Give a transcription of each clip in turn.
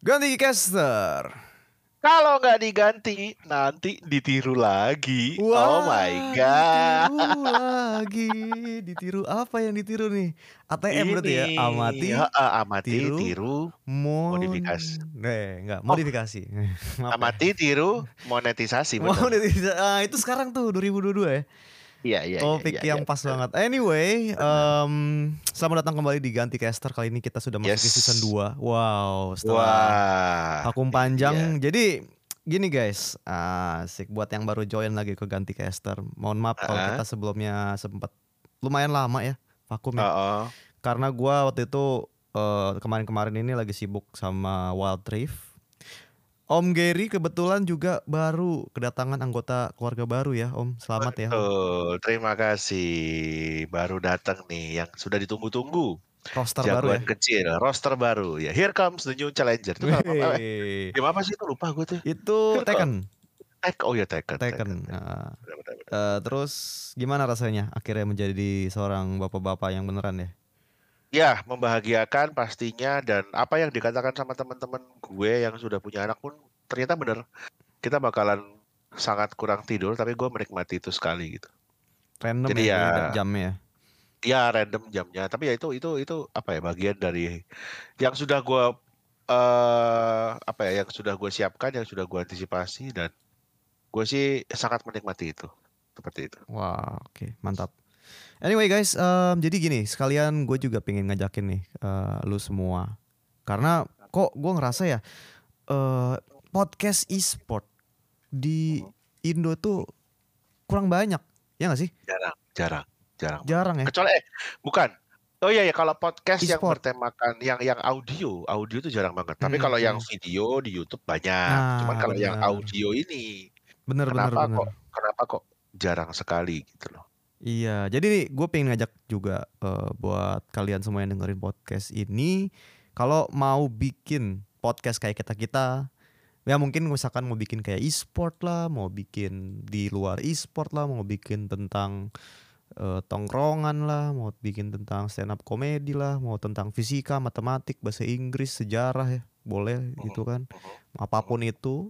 Ganti caster. Kalau nggak diganti, nanti ditiru lagi. oh my god. Ditiru lagi. Ditiru apa yang ditiru nih? ATM berarti ya. Ini. Amati. Heeh, amati, tiru, tiru, Mon... modifikasi. Eh, enggak, modifikasi. Maaf ya. amati, tiru, monetisasi. Monetisasi. Ah, itu sekarang tuh 2022 ya. Iya, iya. iya, Topik iya, yang iya. pas banget. Anyway, em, selamat datang kembali di Ganti Caster. Kali ini kita sudah masuk Yes. ke season 2. Wow, setelah Wah. vakum panjang. iya. Jadi gini guys, asik buat yang baru join lagi ke Ganti Caster. Mohon maaf kalau Ah. kita sebelumnya sempat lumayan lama ya vakum ya. Oh, Karena gua waktu itu eh, kemarin-kemarin ini lagi sibuk sama Wild Rift. Om Gary kebetulan juga baru kedatangan anggota keluarga baru ya, Om. Selamat ya. Betul, terima kasih. Baru datang nih yang sudah ditunggu-tunggu. Roster baru ya. Kecil, roster baru ya. Here comes the new challenger. Itu apa, game apa sih itu lupa gue tuh. Itu Tekken, Tek, oh ya Tekken. Tekken. Nah, eh, terus gimana rasanya akhirnya menjadi seorang bapak-bapak yang beneran ya? Ya, membahagiakan pastinya dan apa yang dikatakan sama teman-teman gue yang sudah punya anak pun ternyata benar. Kita bakalan sangat kurang tidur tapi gue menikmati itu sekali gitu. Random Jadi ya, ya- kayaknya jamnya ya. Random jamnya, tapi ya itu itu itu apa ya bagian dari yang sudah gue eh apa ya yang sudah gue siapkan, yang sudah gue antisipasi dan gue sih sangat menikmati itu seperti itu. Wah, oke, mantap. Anyway guys, em, jadi gini, sekalian gue juga pengen ngajakin nih eh, lu semua, karena kok gue ngerasa ya eh, podcast e-sport di Indo tuh kurang banyak, ya gak sih? Jarang, jarang, jarang. Jarang ya. Kecuali eh bukan. Oh iya ya kalau podcast yang E-sport. bertemakan yang yang audio, audio itu jarang banget. Tapi Hmm, kalau yang hmm. video di YouTube banyak. Nah, Cuman kalau yang audio ini Bener bener kenapa bener. kok kenapa kok jarang sekali gitu loh. Iya, jadi gue pengen ngajak juga eh, buat kalian semua yang dengerin podcast ini, kalau mau bikin podcast kayak kita kita, ya mungkin misalkan mau bikin kayak e-sport lah, mau bikin di luar e-sport lah, mau bikin tentang eh, tongkrongan lah, mau bikin tentang stand up comedy lah, mau tentang fisika, matematik, bahasa Inggris, sejarah ya, boleh gitu kan, apa pun itu,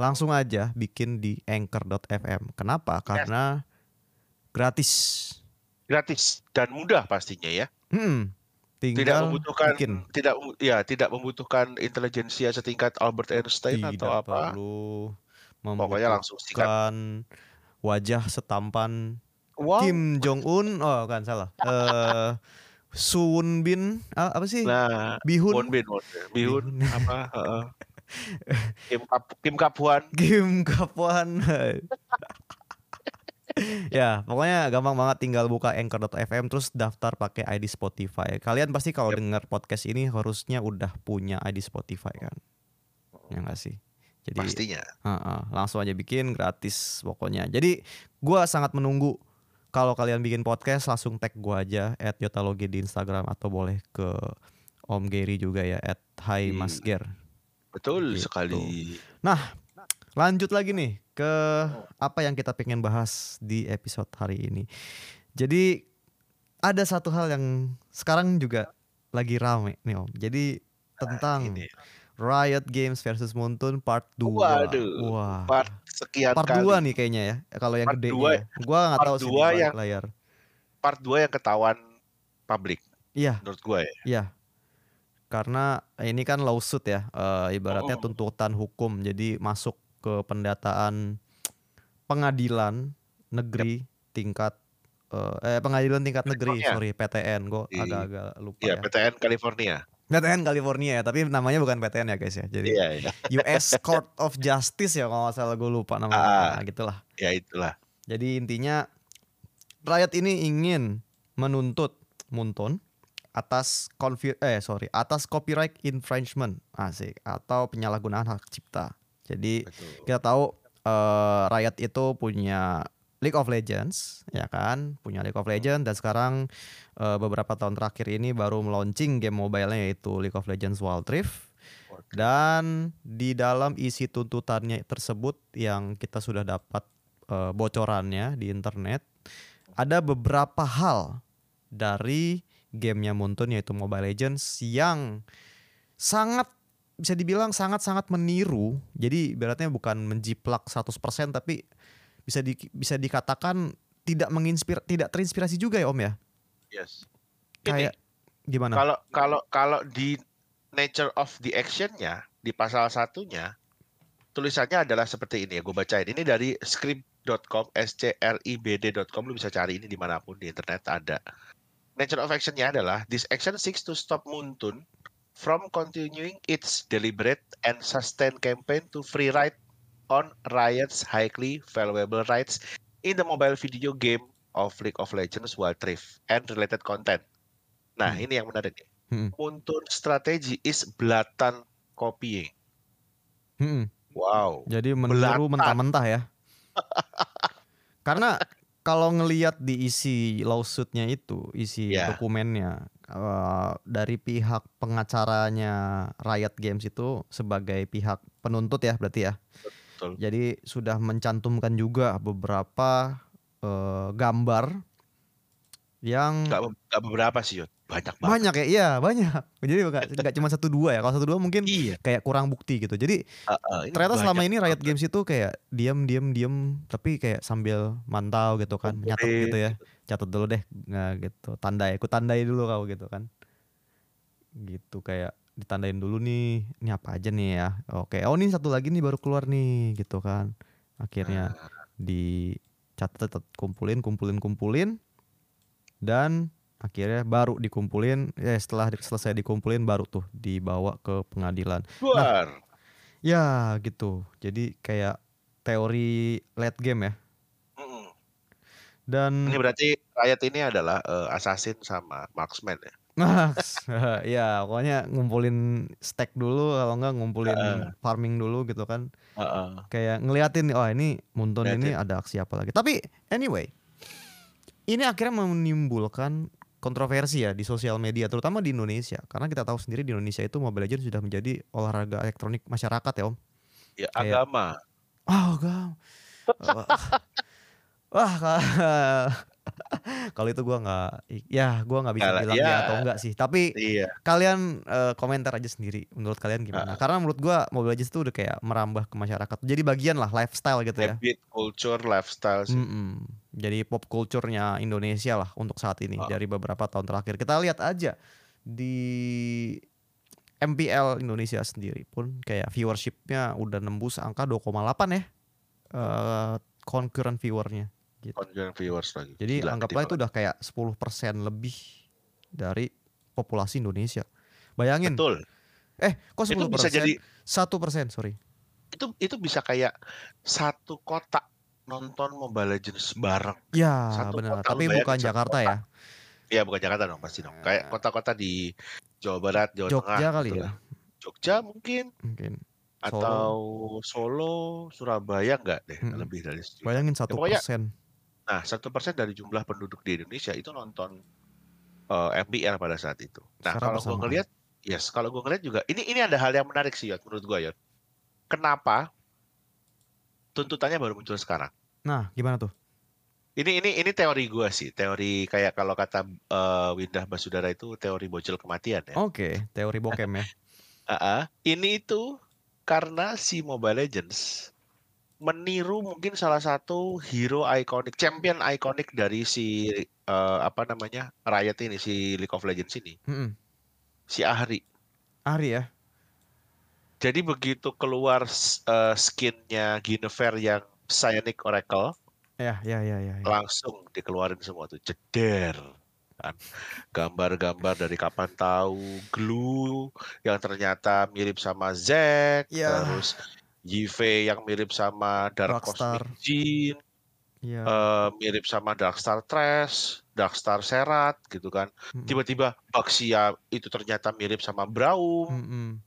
langsung aja bikin di anchor.fm. Kenapa? Karena gratis. Gratis dan mudah pastinya ya. Hmm, Tidak tinggal membutuhkan bikin. tidak ya tidak membutuhkan intelijensia setingkat Albert Einstein Tidak atau apa. perlu Pokoknya langsung sikat. wajah setampan Wow. Kim Jong Un. Oh, kan salah. Eh Suun Bin ah, apa sih? Nah, Bihun. Won Bin, Won. Bihun Bihun. apa? heeh. Kim Kap Kim Kapuan. Kim Kapuan. ya, pokoknya gampang banget tinggal buka anchor.fm terus daftar pakai ID Spotify. Kalian pasti kalau Yap. dengar podcast ini harusnya udah punya ID Spotify kan? Ya enggak sih? Jadi Pastinya. Heeh, langsung aja bikin gratis pokoknya. Jadi gua sangat menunggu kalau kalian bikin podcast langsung tag gua aja @yotaloge di Instagram atau boleh ke Om Gary juga ya @hi Hmm. Mas Ger. Betul Gitu. sekali. Lanjut lagi nih ke apa yang kita pengen bahas di episode hari ini. Jadi ada satu hal yang sekarang juga lagi rame nih Om. Jadi tentang Riot Games versus Moonton Part 2. Waduh, Wah. part sekian part kali. 2 nih kayaknya ya kalau yang Part gede dua- ya. Gua nggak tahu sih yang- layar. Part 2 yang ketahuan publik Iya, menurut gue ya. iya. Karena ini kan lawsuit ya, eh, ibaratnya Oh. tuntutan hukum. Jadi masuk ke pendataan pengadilan negeri tingkat eh eh, pengadilan tingkat negeri, California. sorry PTN. Gue agak-agak lupa Iya, ya. PTN California. PTN California ya, tapi namanya bukan PTN ya guys ya. Jadi Iya, iya. US Court of Justice ya kalau nggak salah gue lupa namanya. Ah. Nah, gitulah. Ya itulah. Jadi intinya rakyat ini ingin menuntut Munton atas konfir eh sorry atas copyright infringement asik atau penyalahgunaan hak cipta. Jadi Betul. kita tahu eh, rakyat itu punya League of Legends ya kan, punya League of Legends dan sekarang eh, beberapa tahun terakhir ini baru meluncing game mobile-nya yaitu League of Legends Wild Rift. Dan di dalam isi tuntutannya tersebut yang kita sudah dapat eh, bocorannya di internet ada beberapa hal dari gamenya Moonton yaitu Mobile Legends yang sangat bisa dibilang sangat-sangat meniru. Jadi ibaratnya bukan menjiplak 100% tapi bisa di, bisa dikatakan tidak menginspir tidak terinspirasi juga ya Om ya. Yes. Kayak gimana? Kalau kalau kalau di nature of the action-nya di pasal satunya tulisannya adalah seperti ini ya gue bacain ini dari script.com scribd.com lu bisa cari ini di mana pun di internet ada nature of action-nya adalah this action seeks to stop Muntun from continuing its deliberate and sustained campaign to free ride on Riot's highly valuable rights in the mobile video game of League of Legends Wild Rift and related content. Nah, Hmm. ini yang menarik. Hmm. Muntun strategy is blatant copying. Mm-mm. Wow. Jadi meniru Belatan. mentah-mentah ya. Karena kalau ngelihat di isi lawsuitnya itu, isi Ya. dokumennya eh, dari pihak pengacaranya Riot Games itu sebagai pihak penuntut ya berarti ya. Betul. Jadi sudah mencantumkan juga beberapa eh, gambar yang nggak beberapa sih, Yud. Banyak banget. banyak ya, iya banyak. Jadi nggak cuma satu dua ya. Kalau satu dua mungkin Iya. kayak kurang bukti gitu. Jadi Heeh, ini ternyata selama ini Riot. Games itu kayak diam diam diam tapi kayak sambil mantau gitu kan nyatet Kumpulin gitu ya catat dulu deh nggak gitu tandai aku tandai dulu kau gitu kan gitu kayak ditandain dulu nih ini apa aja nih ya oke oh ini satu lagi nih baru keluar nih gitu kan akhirnya Nah, dicatat kumpulin kumpulin kumpulin dan akhirnya baru dikumpulin ya setelah selesai dikumpulin baru tuh dibawa ke pengadilan luar. Ya gitu. Jadi kayak teori late game ya. Mm-mm. Dan Ini berarti Riot ini adalah eh, assassin sama marksman ya. ya pokoknya ngumpulin stack dulu kalau enggak ngumpulin Heeh. farming dulu gitu kan. Heeh. Kayak ngeliatin oh ini Muntun ini ada aksi apa lagi. Tapi anyway, ini akhirnya menimbulkan kontroversi ya di sosial media terutama di Indonesia karena kita tahu sendiri di Indonesia itu Mobile Legends sudah menjadi olahraga elektronik masyarakat ya Om. Ya Kayak- agama. Oh, gam. Wah, wah ka- kalau itu gua nggak, ya gua nggak bisa bilang ya ya. atau enggak sih. Tapi Iya. kalian eh, komentar aja sendiri. Menurut kalian gimana? Karena menurut gua Mobile Legends itu udah kayak merambah ke masyarakat. Jadi bagian lah lifestyle gitu ya. Habit, culture, lifestyle sih. Mm-mm. Jadi pop culture-nya Indonesia lah untuk saat ini Ah. dari beberapa tahun terakhir. Kita lihat aja di MPL Indonesia sendiri pun kayak viewershipnya udah nembus angka 2,8 ya. eh concurrent viewernya. Gitu. Conjoint viewers lagi. Jadi Gila, anggaplah itu udah kayak 10% lebih dari populasi Indonesia. Bayangin. Betul. Eh, kok 10%? Itu bisa jadi Satu persen, sorry. itu itu bisa kayak satu kota nonton Mobile Legends bareng. Ya, Satu benar. Tapi bayangin bukan Jakarta kota. ya. Ya bukan Jakarta dong pasti dong. Kayak Eh. kota-kota di Jawa Barat, Jawa Tengah. Jogja kali gitu ya. lah. Jogja mungkin Mungkin. atau Solo, Surabaya enggak deh Mm-mm. lebih dari situ. Bayangin satu pokoknya- persen. Nah satu persen dari jumlah penduduk di Indonesia itu nonton eh, MPL pada saat itu. Nah Secara kalau gue ngelihat, yes kalau gue ngelihat juga ini ini ada hal yang menarik sih Yot, menurut gue Yot. Kenapa tuntutannya baru muncul sekarang? Nah, gimana tuh? Ini ini ini teori gue sih, teori kayak kalau kata eh, Windah Basudara itu teori bocil kematian ya. Oke, teori bokem ya. Ah, ini itu karena si Mobile Legends meniru mungkin salah satu hero ikonik, champion ikonik dari si eh, apa namanya Riot ini, si League of Legends ini, Mm-mm. si Ahri. Ari ya. Jadi begitu keluar eh, skinnya Guinevere yang Psionic Oracle, Ya, ya, ya, ya. ya. langsung dikeluarin semua tuh jeder kan gambar-gambar dari kapan tahu glue yang ternyata mirip sama Zack Ya. terus Yive yang mirip sama Dark Darkstar. Cosmic Jin Ya. eh, mirip sama Darkstar Trash Darkstar Serat gitu kan tiba-tiba Baxia itu ternyata mirip sama Braum Mm-mm.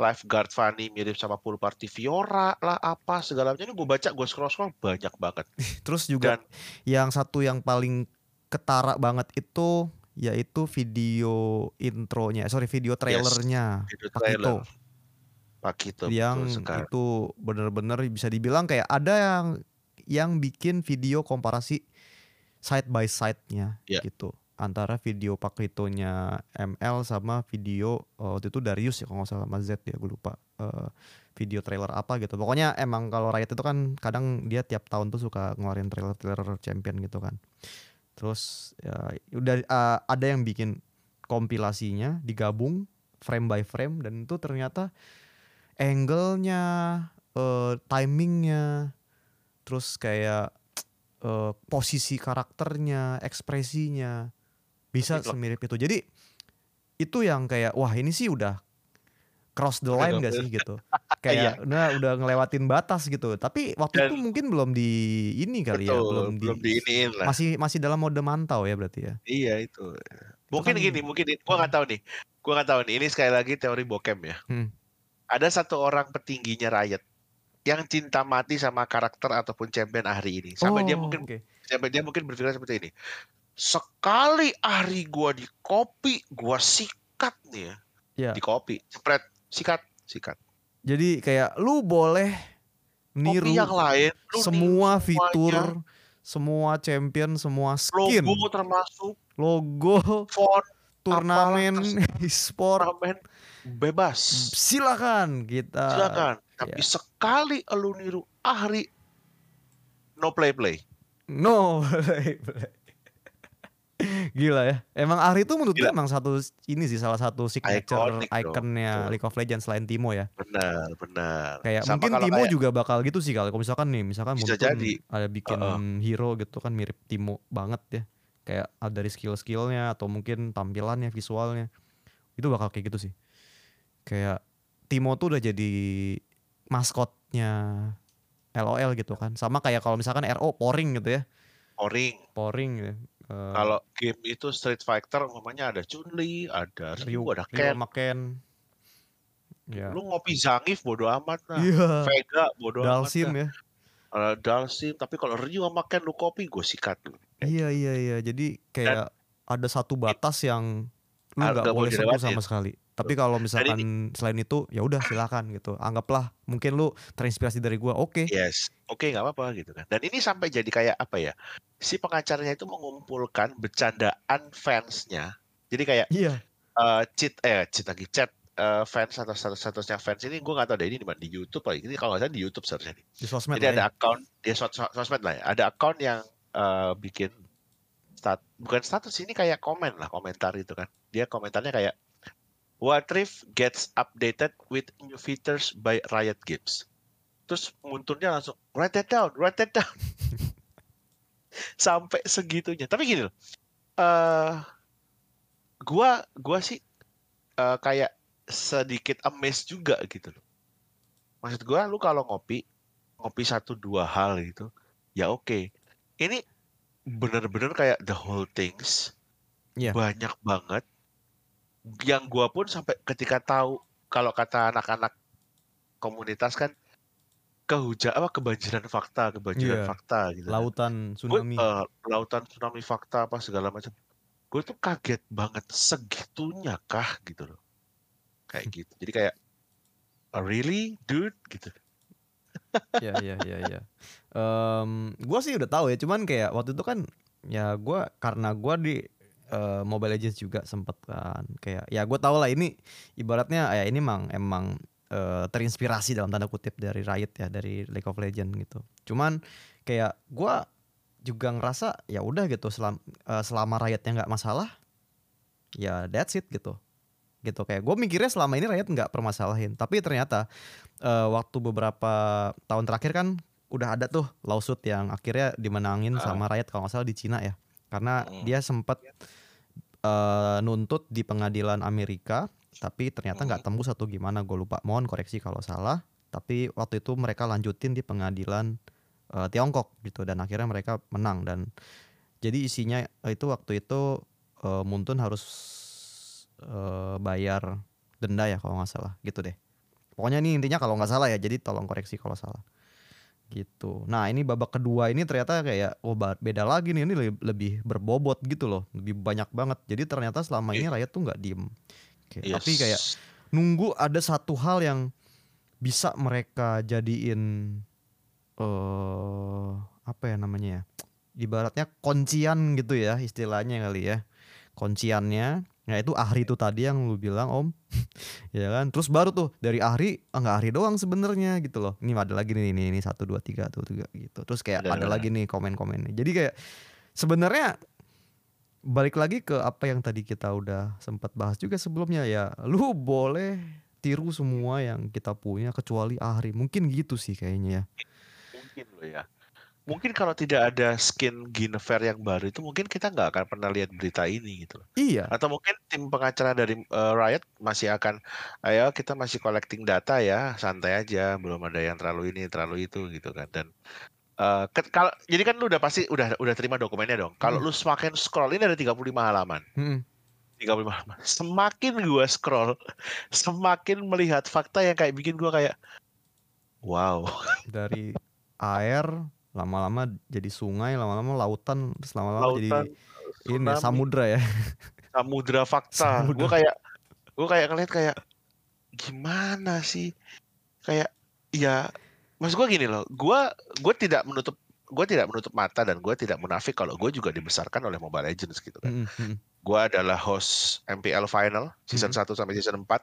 Lifeguard Fanny mirip sama Pool Party Fiora lah apa segala macam ini gue baca gue scroll scroll banyak banget. Terus juga dan yang satu yang paling ketara banget itu yaitu video intronya, sorry video trailernya video Pak Ito. trailer Pak Kito yang betul itu bener-bener bisa dibilang kayak ada yang yang bikin video komparasi side by side-nya Ya. gitu antara video Pakritonya ML sama video eh, waktu itu Darius ya kalau nggak salah sama Z ya gue lupa Eh, video trailer apa gitu. Pokoknya emang kalau Riot itu kan kadang dia tiap tahun tuh suka ngeluarin trailer-trailer champion gitu kan. Terus ya udah eh, ada yang bikin kompilasinya digabung frame by frame dan itu ternyata angle-nya eh, timingnya terus kayak eh, posisi karakternya ekspresinya bisa Itu. semirip itu jadi itu yang kayak wah ini sih udah cross the line gak sih gitu kayak udah udah ngelewatin batas gitu tapi waktu Dan- itu mungkin belum di ini kali ya Betul, belum di belum diiniin lah. masih masih dalam mode mantau ya berarti ya Iya itu. Mungkin kan- gini, mungkin gua nggak tahu nih. Gua nggak tahu nih. Ini sekali lagi teori bokem ya. Hmm. Ada satu orang petingginya Riot yang cinta mati sama karakter ataupun champion Ahri ini. Sampai dia Oh, mungkin oke. sampai dia mungkin berpikir seperti ini. Sekali Ahri gua di copy, gua sikat nih ya. Iya. Di copy, spread, sikat, sikat. Jadi kayak lu boleh niru yang lain, lu niru semua semuanya. fitur, semua champion, semua skin, logo termasuk logo, font, turnamen, e-sport, ornamen bebas. silakan kita. Silakan. Tapi iya. sekali lu niru Ahri no play play. No, boleh, boleh. Gila ya. Emang Ahri tuh menurut gue emang satu ini sih salah satu signature Iconic ikonnya. League of Legends selain Timo ya. Benar, benar. Kayak Sama mungkin Timo kayak- juga bakal gitu sih kalau misalkan nih, misalkan Bisa jadi. ada bikin hero gitu kan mirip Timo banget ya. Kayak ada dari skill-skillnya atau mungkin tampilannya, visualnya. Itu bakal kayak gitu sih. Kayak Timo tuh udah jadi maskotnya LOL gitu kan. Sama kayak kalau misalkan RO Poring gitu ya. Poring. Poring gitu. Eh, Kalau game itu Street Fighter umpamanya ada Chun-Li, ada Ryu, Ryu, ada Ryu Ken. sama Ken. Ya. Lu ngopi Zangief bodo amat lah. Iya. Vega bodo Dalsim amat. ya. Uh, Dalsim, tapi kalau Ryu sama Ken lu kopi gue sikat lu. Iya iya iya. Jadi kayak ada satu batas yang lu Ah, nggak boleh sentuh sama sekali. Tapi kalau misalkan selain itu ya udah silakan gitu. Anggaplah mungkin lu terinspirasi dari gua. Oke. Yes, oke nggak apa-apa gitu kan. Dan ini sampai jadi kayak apa ya? Si pengacaranya itu mengumpulkan bercandaan fansnya. Jadi kayak Iya. eh cheat eh cheat lagi chat eh, fans atau status-statusnya fans ini gue nggak tahu deh ini di di YouTube lagi. Ini kalau nggak salah di YouTube seharusnya nih. Di sosmed Jadi lah ada ya. account dia sos sos- sosmed lah ya. Ada account yang eh, bikin stat bukan status ini kayak komen lah komentar itu kan. Dia komentarnya kayak What if gets updated with new features by Riot Games? Terus munturnya langsung write that down, write that down. Sampai segitunya. Tapi gini loh. eh gua gua sih eh, kayak sedikit amazed juga gitu loh. Maksud gua lu kalau ngopi ngopi satu dua hal gitu ya oke ini bener-bener kayak the whole things Iya. banyak banget yang gua pun sampai ketika tahu kalau kata anak-anak komunitas kan kehujan apa kebanjiran fakta kebanjiran Iya. fakta gitu. Lautan Gua, tsunami. eh, lautan tsunami fakta apa segala macam gue tuh kaget banget segitunya kah gitu loh kayak gitu jadi kayak "Oh, really dude gitu Iya iya iya iya. Em, gua sih udah tahu ya, cuman kayak waktu itu kan ya gua karena gua di eh, Mobile Legends juga sempet kan kayak ya gua tahu lah ini ibaratnya ya ini emang emang eh, terinspirasi dalam tanda kutip dari Riot ya dari League of Legends gitu. Cuman kayak gua juga ngerasa ya udah gitu selama, selama Riotnya nggak masalah ya that's it gitu gitu kayak gue mikirnya selama ini Riot nggak permasalahin tapi ternyata eh, waktu beberapa tahun terakhir kan udah ada tuh lawsuit yang akhirnya dimenangin Ah. sama Riot kalau nggak salah di Cina ya karena Hmm. dia sempat eh, nuntut di pengadilan Amerika tapi ternyata nggak tembus atau gimana gue lupa. Mohon koreksi kalau salah tapi waktu itu mereka lanjutin di pengadilan eh, Tiongkok gitu dan akhirnya mereka menang. Dan jadi isinya eh, itu waktu itu eh, Muntun harus eh, bayar denda ya kalau nggak salah gitu deh. Pokoknya ini intinya kalau nggak salah ya jadi tolong koreksi kalau salah gitu. Nah ini babak kedua ini ternyata kayak oh beda lagi nih ini lebih, lebih berbobot gitu loh. Lebih banyak banget. Jadi ternyata selama ini rakyat tuh nggak diem. Kayak- tapi Yes. kayak nunggu ada satu hal yang bisa mereka jadiin eh apa ya namanya ya? Ibaratnya kuncian gitu ya istilahnya kali ya. Kunciannya ya itu Ahri itu tadi yang lu bilang Om. Ya kan? Terus baru tuh dari Ahri ah, nggak Ahri doang sebenarnya gitu loh. Ini ada lagi nih ini ini satu dua tiga tuh tiga gitu. Terus kayak ada benar. lagi nih komen-komennya. Jadi kayak sebenarnya balik lagi ke apa yang tadi kita udah sempat bahas juga sebelumnya ya lu boleh tiru semua yang kita punya kecuali Ahri. Mungkin gitu sih kayaknya ya. Mungkin loh ya. Mungkin kalau tidak ada skin Guinevere yang baru itu mungkin kita nggak akan pernah lihat berita ini gitu iya Atau mungkin tim pengacara dari eh, Riot masih akan, ayo kita masih collecting data ya, santai aja, belum ada yang terlalu ini, terlalu itu gitu kan. Dan eh, ke- kalau jadi kan lu udah pasti udah udah terima dokumennya dong. Kalau Hmm. lu semakin scroll ini ada 35 halaman. Mm-mm. 35 halaman. Semakin gua scroll, semakin melihat fakta yang kayak bikin gua kayak wow. dari air lama-lama jadi sungai lama-lama lautan terus lama-lama jadi ini samudra ya samudra fakta. Samudra. Gue kayak gue kayak ngeliat kayak gimana sih? Kayak ya maksud gue gini loh. Gue gue tidak menutup gue tidak menutup mata dan gue tidak munafik kalau gue juga dibesarkan oleh Mobile Legends gitu kan. Mm-mm, mm-mm. Gue adalah host MPL Final season Mhm. 1 sampai season 4.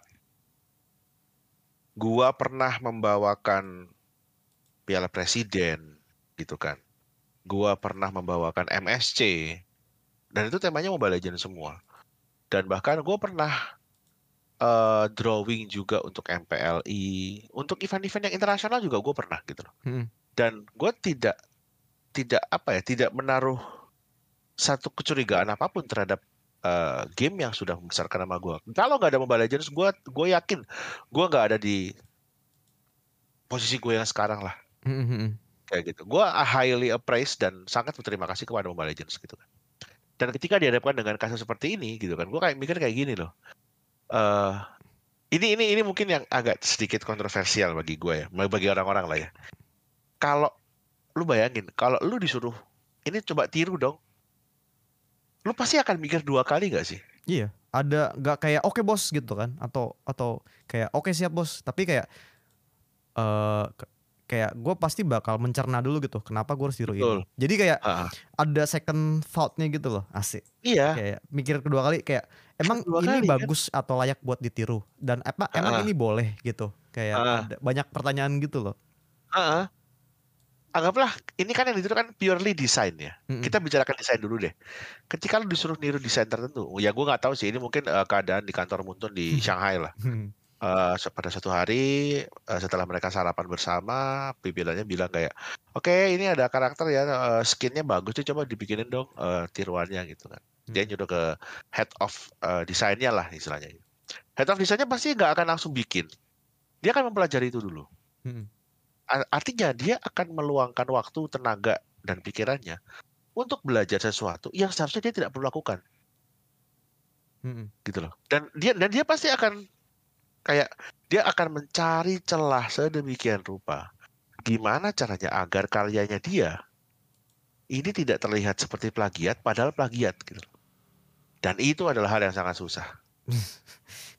Gua pernah membawakan Piala Presiden gitu kan. Gua pernah membawakan MSC dan itu temanya Mobile Legends semua. Dan bahkan gue pernah eh, drawing juga untuk MPLI, untuk event-event yang internasional juga gue pernah gitu loh. Mm-mm. Dan gue tidak tidak apa ya, tidak menaruh satu kecurigaan apa pun terhadap eh, game yang sudah membesarkan nama gue. Kalau nggak ada Mobile Legends, gue gue yakin gue nggak ada di posisi gue yang sekarang lah Mm-mm, mm-mm. Kayak gitu. Gue highly appraise dan sangat berterima kasih kepada Mobile Legends gitu kan. Dan ketika dihadapkan dengan kasus seperti ini gitu kan, gue kayak mikir kayak gini loh. eh ini ini ini mungkin yang agak sedikit kontroversial bagi gue ya, bagi orang-orang lah ya. Kalau lu bayangin, kalau lu disuruh ini coba tiru dong, lu pasti akan mikir dua kali gak sih? iya ada nggak kayak oke bos gitu kan atau atau kayak oke siap bos tapi kayak ke- kayak gue pasti bakal mencerna dulu gitu kenapa gue harus tiru Betul. ini jadi kayak Ah, ada second thoughtnya gitu loh asik iya, kayak mikir kedua kali kayak emang Kedua ini kali, kan? bagus atau layak buat ditiru dan apa emang Ah. ini boleh gitu kayak ada banyak pertanyaan gitu loh ah. anggaplah ini kan yang ditiru kan purely desain ya. Mm-mm. Kita bicarakan desain dulu deh. Ketika lu disuruh niru desain tertentu, ya gue nggak tahu sih ini mungkin eh, keadaan di kantor Muntun di Shanghai lah. Se- pada suatu hari eh, setelah mereka sarapan bersama, pimpinannya bilang kayak, oke ini ada karakter ya, eh, skinnya bagus tuh coba dibikinin dong eh, tiruannya gitu kan. Dia Hmm. nyuruh ke head of eh, desainnya lah istilahnya. Head of desainnya pasti nggak akan langsung bikin. Dia akan mempelajari itu dulu. A- Artinya dia akan meluangkan waktu, tenaga, dan pikirannya untuk belajar sesuatu yang seharusnya dia tidak perlu lakukan Mm-mm. gitu loh. Dan dia dan dia pasti akan kayak dia akan mencari celah sedemikian rupa. Gimana caranya agar karyanya dia ini tidak terlihat seperti plagiat padahal plagiat gitu. Dan itu adalah hal yang sangat susah.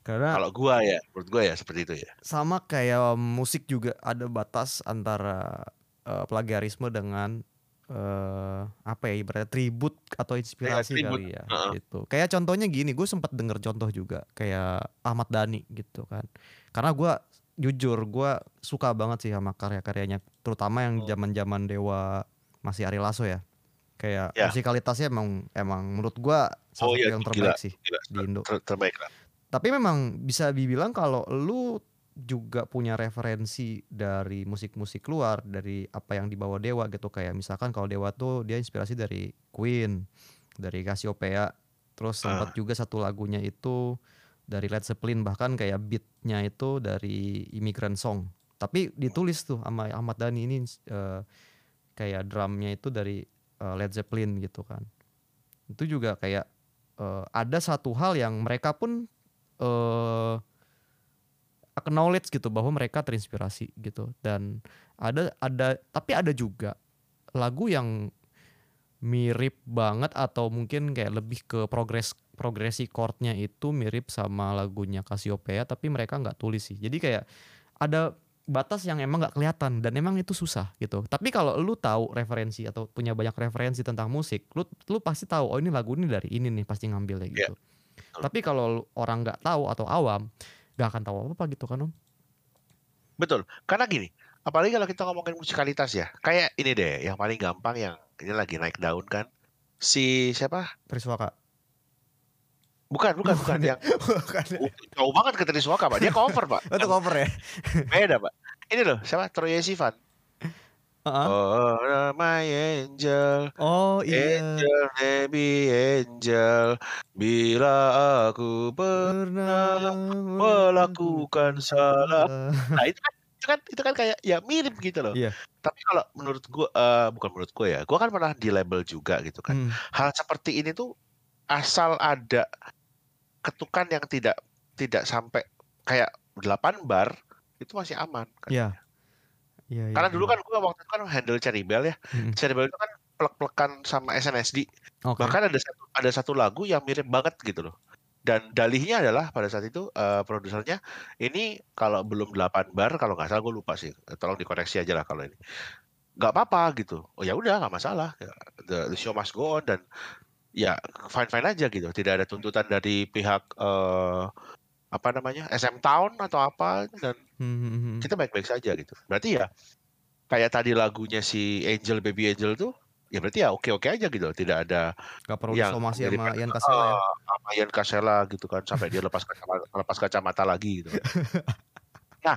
karena Kalau gua ya, menurut gua ya seperti itu ya. sama kayak musik juga ada batas antara eh, plagiarisme dengan eh, apa ya ibaratnya tribut atau inspirasi tribut, kali ya heeh. gitu. Kayak contohnya gini, gue sempat denger contoh juga kayak Ahmad Dhani gitu kan. Karena gue jujur gue suka banget sih sama karya-karyanya, terutama yang Hmm. zaman-zaman Dewa masih Ari Lasso ya. Kayak Ya. musikalitasnya emang emang menurut gue salah Oh satu iya, yang gila, terbaik sih gila. di Indo Ter- terbaik lah. tapi memang bisa dibilang kalau lu juga punya referensi dari musik-musik luar dari apa yang dibawa Dewa gitu. Kayak misalkan kalau Dewa tuh dia inspirasi dari Queen dari Cassiopeia. Terus sempat juga satu lagunya itu dari Led Zeppelin bahkan kayak beatnya itu dari Immigrant Song. Tapi ditulis tuh sama Ahmad Dhani ini eh, kayak drumnya itu dari eh, Led Zeppelin gitu kan. Itu juga kayak eh, ada satu hal yang mereka pun eh acknowledge gitu bahwa mereka terinspirasi gitu dan ada ada tapi ada juga lagu yang mirip banget atau mungkin kayak lebih ke progres progresi chordnya itu mirip sama lagunya Cassiopeia tapi mereka nggak tulis sih jadi kayak ada batas yang emang nggak kelihatan dan emang itu susah gitu. Tapi kalau lu tahu referensi atau punya banyak referensi tentang musik, lu lu pasti tahu oh ini lagu ini dari ini nih pasti ngambilnya Iya. gitu. Tapi kalau orang nggak tahu atau awam, nggak akan tahu apa-apa gitu kan om. Betul. Karena gini, apalagi kalau kita ngomongin musikalitas ya. Kayak ini deh, yang paling gampang yang ini lagi naik daun kan. Si siapa? Triswaka. Bukan, bukan, bukan. Bukan ya? Yang Bukan. uh, jauh banget ke Triswaka, Pak. Dia cover, Pak. Itu cover ya. Beda, Pak. Ini loh, siapa? Troye Sivan. Heeh. Oh, my angel. Oh iya. Angel, baby angel. Bila aku pernah Pernah melakukan salah. Nah, itu kan itu kan itu kan kayak ya mirip gitu loh. Iya. Tapi kalau menurut gua eh, bukan menurut gua ya, gua kan pernah di label juga gitu kan. Hmm. Hal seperti ini tuh asal ada ketukan yang tidak tidak sampai kayak 8 bar itu masih aman kan. Iya. Iya. Iya, Karena dulu iya. kan gua waktu itu kan handle Cherry Bell ya. Mm. Cherry Bell itu kan plek-plekan sama SNSD. Oke. Bahkan ada satu ada satu lagu yang mirip banget gitu loh. Dan dalihnya adalah pada saat itu eh, produsernya ini kalau belum 8 bar kalau nggak salah gue lupa sih. Tolong dikoreksi aja lah kalau ini. Nggak apa-apa gitu. Oh ya udah nggak masalah. Ya, The, the show must go on dan ya fine fine aja gitu. Tidak ada tuntutan dari pihak eh, apa namanya SM Town atau apa dan Hmm, hmm, hmm. kita baik-baik saja gitu. Berarti ya kayak tadi lagunya si Angel Baby Angel tuh ya berarti ya oke-oke aja gitu. Tidak ada Gak perlu yang disomasi mirip sama kan, Ian Kasela ya. ah, sama Ian Kasela gitu kan sampai dia lepas kacamata, lepas kacamata lagi gitu. nah,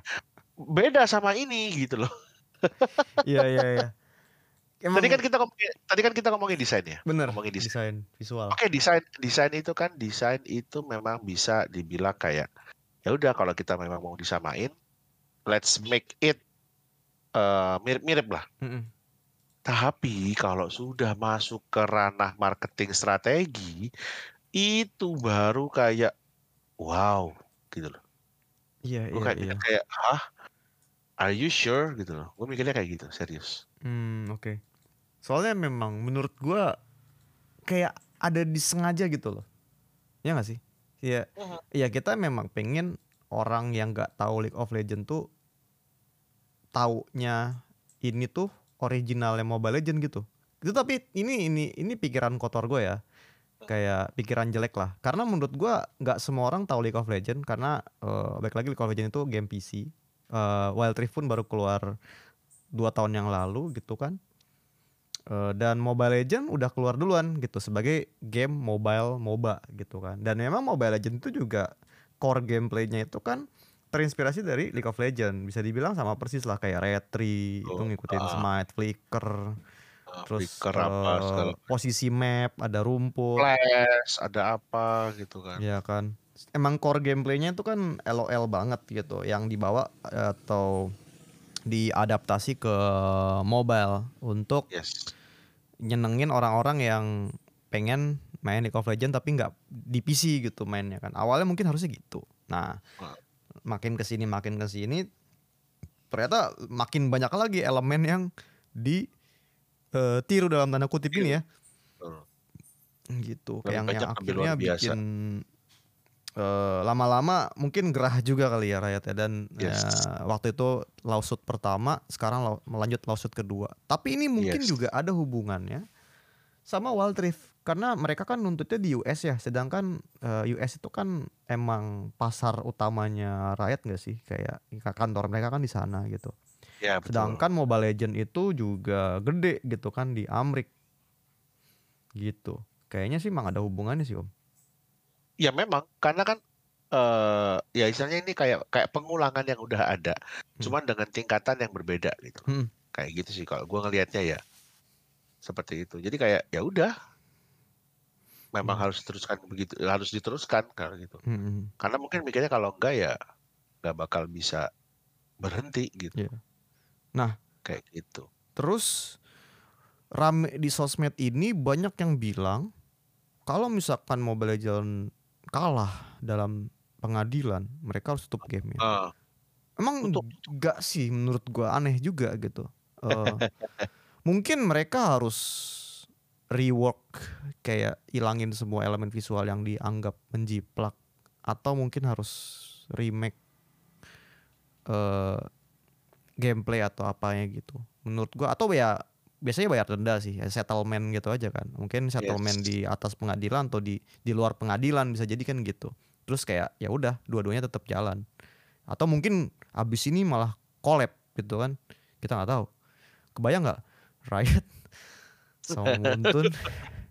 beda sama ini gitu loh. Iya iya iya. Emang Tadi kan kita ngomongin tadi kan kita ngomongin desain ya. bener ngomongin desain. desain visual. Oke, desain desain itu kan desain itu memang bisa dibilang kayak ya udah kalau kita memang mau disamain, let's make it eh, mirip-mirip lah. Mm-mm. Tapi kalau sudah masuk ke ranah marketing strategi, itu baru kayak wow gitu loh. Iya Gue iya kayak iya. kayak hah, are you sure gitu loh. Gue mikirnya kayak gitu, serius. Hmm oke. Soalnya memang menurut gua kayak ada disengaja gitu loh. Ya gak sih? Iya. Mhm. Iya kita memang pengen orang yang nggak tahu League of Legends tuh taunya ini tuh originalnya Mobile Legend gitu. Itu tapi ini ini ini pikiran kotor gue ya. Kayak pikiran jelek lah. Karena menurut gua nggak semua orang tahu League of Legends karena eh baik lagi League of Legends itu game PC. Eh, Wild Rift pun baru keluar dua tahun yang lalu gitu kan. Eh, dan Mobile Legend udah keluar duluan gitu sebagai game mobile MOBA gitu kan. Dan memang Mobile Legend itu juga core gameplaynya itu kan terinspirasi dari League of Legends. Bisa dibilang sama persis lah kayak Retri itu Oh, ngikutin ah. Smite, Flicker, Ah, terus Flickr apa eh, segala posisi map, ada rumput, flash, ada apa gitu kan. ya kan. Emang core gameplaynya itu kan LOL banget gitu, yang dibawa eh, atau diadaptasi ke mobile untuk Yes. nyenengin orang-orang yang pengen main League of Legends tapi nggak di PC gitu mainnya kan. Awalnya mungkin harusnya gitu. Nah, makin ke sini makin ke sini ternyata makin banyak lagi elemen yang di eh, tiru dalam tanda kutip ini ya Betul. gitu Lebih yang yang akhirnya bikin eh, lama-lama mungkin gerah juga kali ya rakyat ya. Dan Yes. eh, waktu itu lawsuit pertama sekarang law- melanjut lawsuit kedua. Tapi ini mungkin Yes. juga ada hubungannya sama Wild Rift. Karena mereka kan nuntutnya di US ya. Sedangkan eh, US itu kan emang pasar utamanya rakyat nggak sih? Kayak kantor mereka kan di sana gitu. Ya, betul. sedangkan Mobile Legend itu juga gede gitu kan di Amrik gitu. Kayaknya sih emang ada hubungannya sih om Ya memang karena kan eh ya istilahnya ini kayak kayak pengulangan yang udah ada, Hmm. cuman dengan tingkatan yang berbeda gitu. Hmm. Kayak gitu sih kalau gua ngelihatnya ya. Seperti itu. Jadi kayak ya udah. Memang Hmm. harus teruskan begitu, harus diteruskan kalau gitu. Mm-mm. Karena mungkin mikirnya kalau enggak ya nggak bakal bisa berhenti gitu. Iya. Nah. kayak gitu. Terus rame di sosmed ini banyak yang bilang kalau misalkan Mobile Legend kalah dalam pengadilan, mereka harus tutup gamenya. Ah, Emang tutup, enggak sih menurut gua aneh juga gitu. Eh, mungkin mereka harus rework kayak ilangin semua elemen visual yang dianggap menjiplak atau mungkin harus remake eh gameplay atau apanya gitu. Menurut gua atau ya biasanya bayar denda sih, ya settlement gitu aja kan. Mungkin settlement Yes. di atas pengadilan atau di di luar pengadilan bisa jadi kan gitu. Terus kayak ya udah dua-duanya tetap jalan. Atau mungkin abis ini malah collab gitu kan. Kita nggak tahu. Kebayang nggak Riot sama Muntun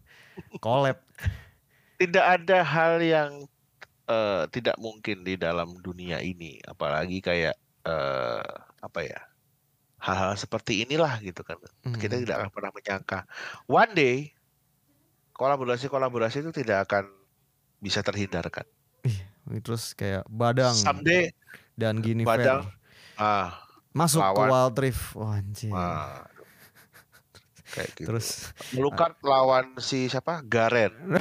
collab. Tidak ada hal yang eh, tidak mungkin di dalam dunia ini, apalagi kayak eh, apa ya? Hal-hal seperti inilah gitu kan. Kita Hmm. tidak akan pernah menyangka one day kolaborasi-kolaborasi itu tidak akan bisa terhindarkan. Ih, terus kayak Badang Someday dan Gini Badang Fair ah, masuk ke lawan. Wild Rift. Wah, anjir. ah, kayak gitu. Terus Melukat lawan si siapa? Garen.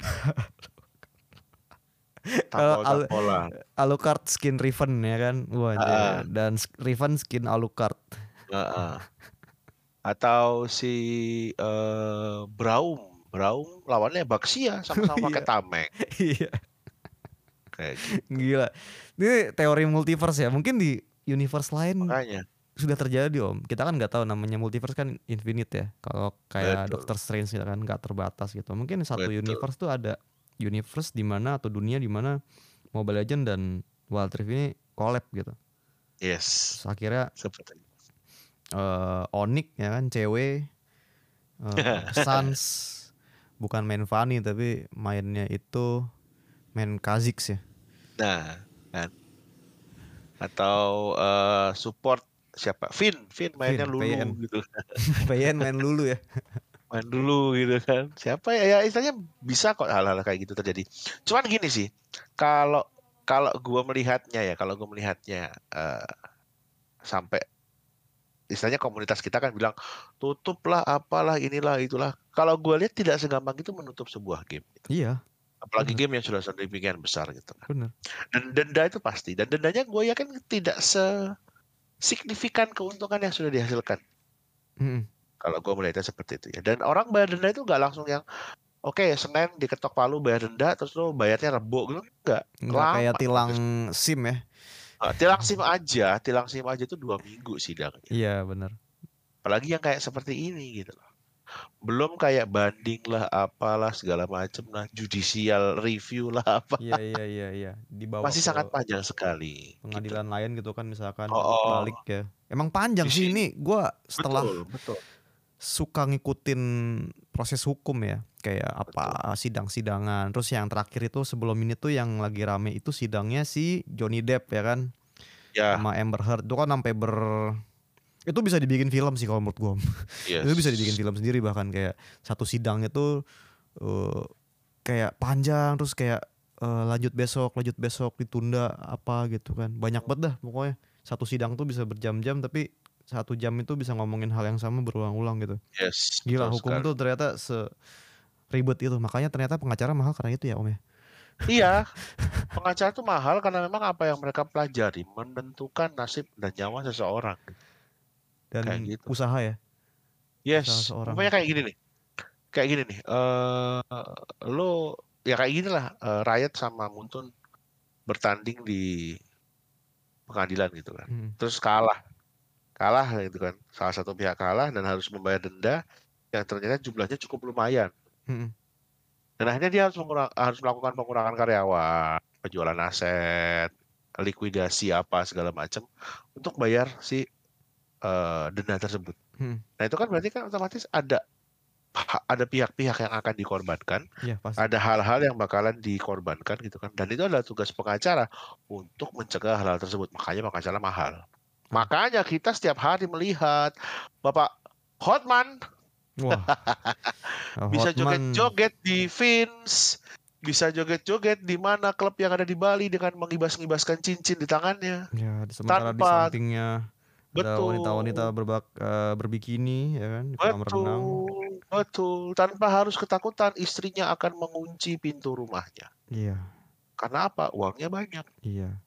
Kalau Al-. Alucard skin Riven ya kan. Wah. Ah. dan Riven skin Alucard. Heeh. Atau si eh, Braum. Braum lawannya Baxia sama-sama pakai Iya. tameng. Iya, Kayak gitu. gila. Ini teori multiverse ya. Mungkin di universe lain Makanya. sudah terjadi om. Kita kan nggak tahu namanya multiverse kan infinite ya. Kalau kayak Betul. Doctor Strange gitu kan nggak terbatas gitu. Mungkin satu Betul. universe tuh ada universe di mana atau dunia di mana Mobile Legend dan Wild Rift ini collab gitu. Yes. Terus akhirnya Seperti eh Onyx ya kan cewek eh, Sans bukan main Fanny tapi mainnya itu main Kha'Zix ya Nah, kan. Atau eh, support siapa? Vin, Vin mainnya Vin, Lulu PN. gitu. PN main lulu ya Main dulu gitu kan. Siapa ya? Ya istilahnya bisa kok hal-hal kayak gitu terjadi. Cuman gini sih, kalau kalau gua melihatnya ya, kalau gua melihatnya eh, sampai istilahnya komunitas kita kan bilang tutuplah apalah inilah itulah. Kalau gua lihat tidak segampang itu menutup sebuah game. gitu. iya Apalagi Benar. game yang sudah sedemikian besar gitu kan. bener Dan denda itu pasti. Dan dendanya gue yakin tidak se signifikan keuntungan yang sudah dihasilkan. Mm-mm. Kalau gue melihatnya seperti itu ya. Dan orang bayar denda itu nggak langsung yang oke Senin diketok palu bayar denda terus lo bayarnya rebo gitu enggak. nggak Lama. kayak tilang sim ya tilang sim aja, tilang sim aja itu dua minggu sidangnya. iya bener Apalagi yang kayak seperti ini gitu loh. Belum kayak banding lah, apalah segala macem lah, judicial review lah apa. iya iya iya iya Masih sangat panjang sekali. gitu. pengadilan lain gitu kan misalkan Oh, oh. balik ya emang panjang Di sih ini gua setelah Betul, betul. suka ngikutin proses hukum ya kayak apa sidang-sidangan. Terus yang terakhir itu sebelum ini tuh yang lagi rame itu sidangnya si Johnny Depp ya kan? Ya, sama Amber Heard. Itu kan sampai ber itu bisa dibikin film sih kalau menurut gua. Yes. itu bisa dibikin film sendiri bahkan kayak satu sidang itu eh, kayak panjang terus kayak eh, lanjut besok lanjut besok ditunda apa gitu kan. Banyak banget dah pokoknya. Satu sidang tuh bisa berjam-jam tapi satu jam itu bisa ngomongin hal yang sama berulang-ulang gitu. Yes, Gila hukum sekali. tuh ternyata se ribet itu. Makanya ternyata pengacara mahal karena itu ya Om ya. Iya, pengacara itu mahal karena memang apa yang mereka pelajari menentukan nasib dan nyawa seseorang. Dan Kayak gitu. usaha ya. Yes, pokoknya kayak gini nih, kayak gini nih. eh lo ya kayak gini lah. eh, Riot sama Muntun bertanding di pengadilan gitu kan. Hmm. Terus kalah, kalah gitu kan. Salah satu pihak kalah dan harus membayar denda yang ternyata jumlahnya cukup lumayan. Dan akhirnya dia harus harus melakukan pengurangan karyawan, penjualan aset, likuidasi apa segala macam untuk bayar si eh, denda tersebut. Hmm. Nah itu kan berarti kan otomatis ada ada pihak-pihak yang akan dikorbankan, Iya pasti. ada hal-hal yang bakalan dikorbankan gitu kan. Dan itu adalah tugas pengacara untuk mencegah hal-hal tersebut. Makanya pengacara mahal. Makanya kita setiap hari melihat Bapak Hotman Wah. Bisa joget-joget di Vince, bisa joget-joget di mana klub yang ada di Bali dengan mengibas-ngibaskan cincin di tangannya. Ya, di- sementara di Tanpa- sampingnya ada wanita-wanita berbak eh, berbikini ya kan di kolam renang. Betul, betul. Tanpa harus ketakutan istrinya akan mengunci pintu rumahnya. Iya. Karena apa? Uangnya banyak. Iya.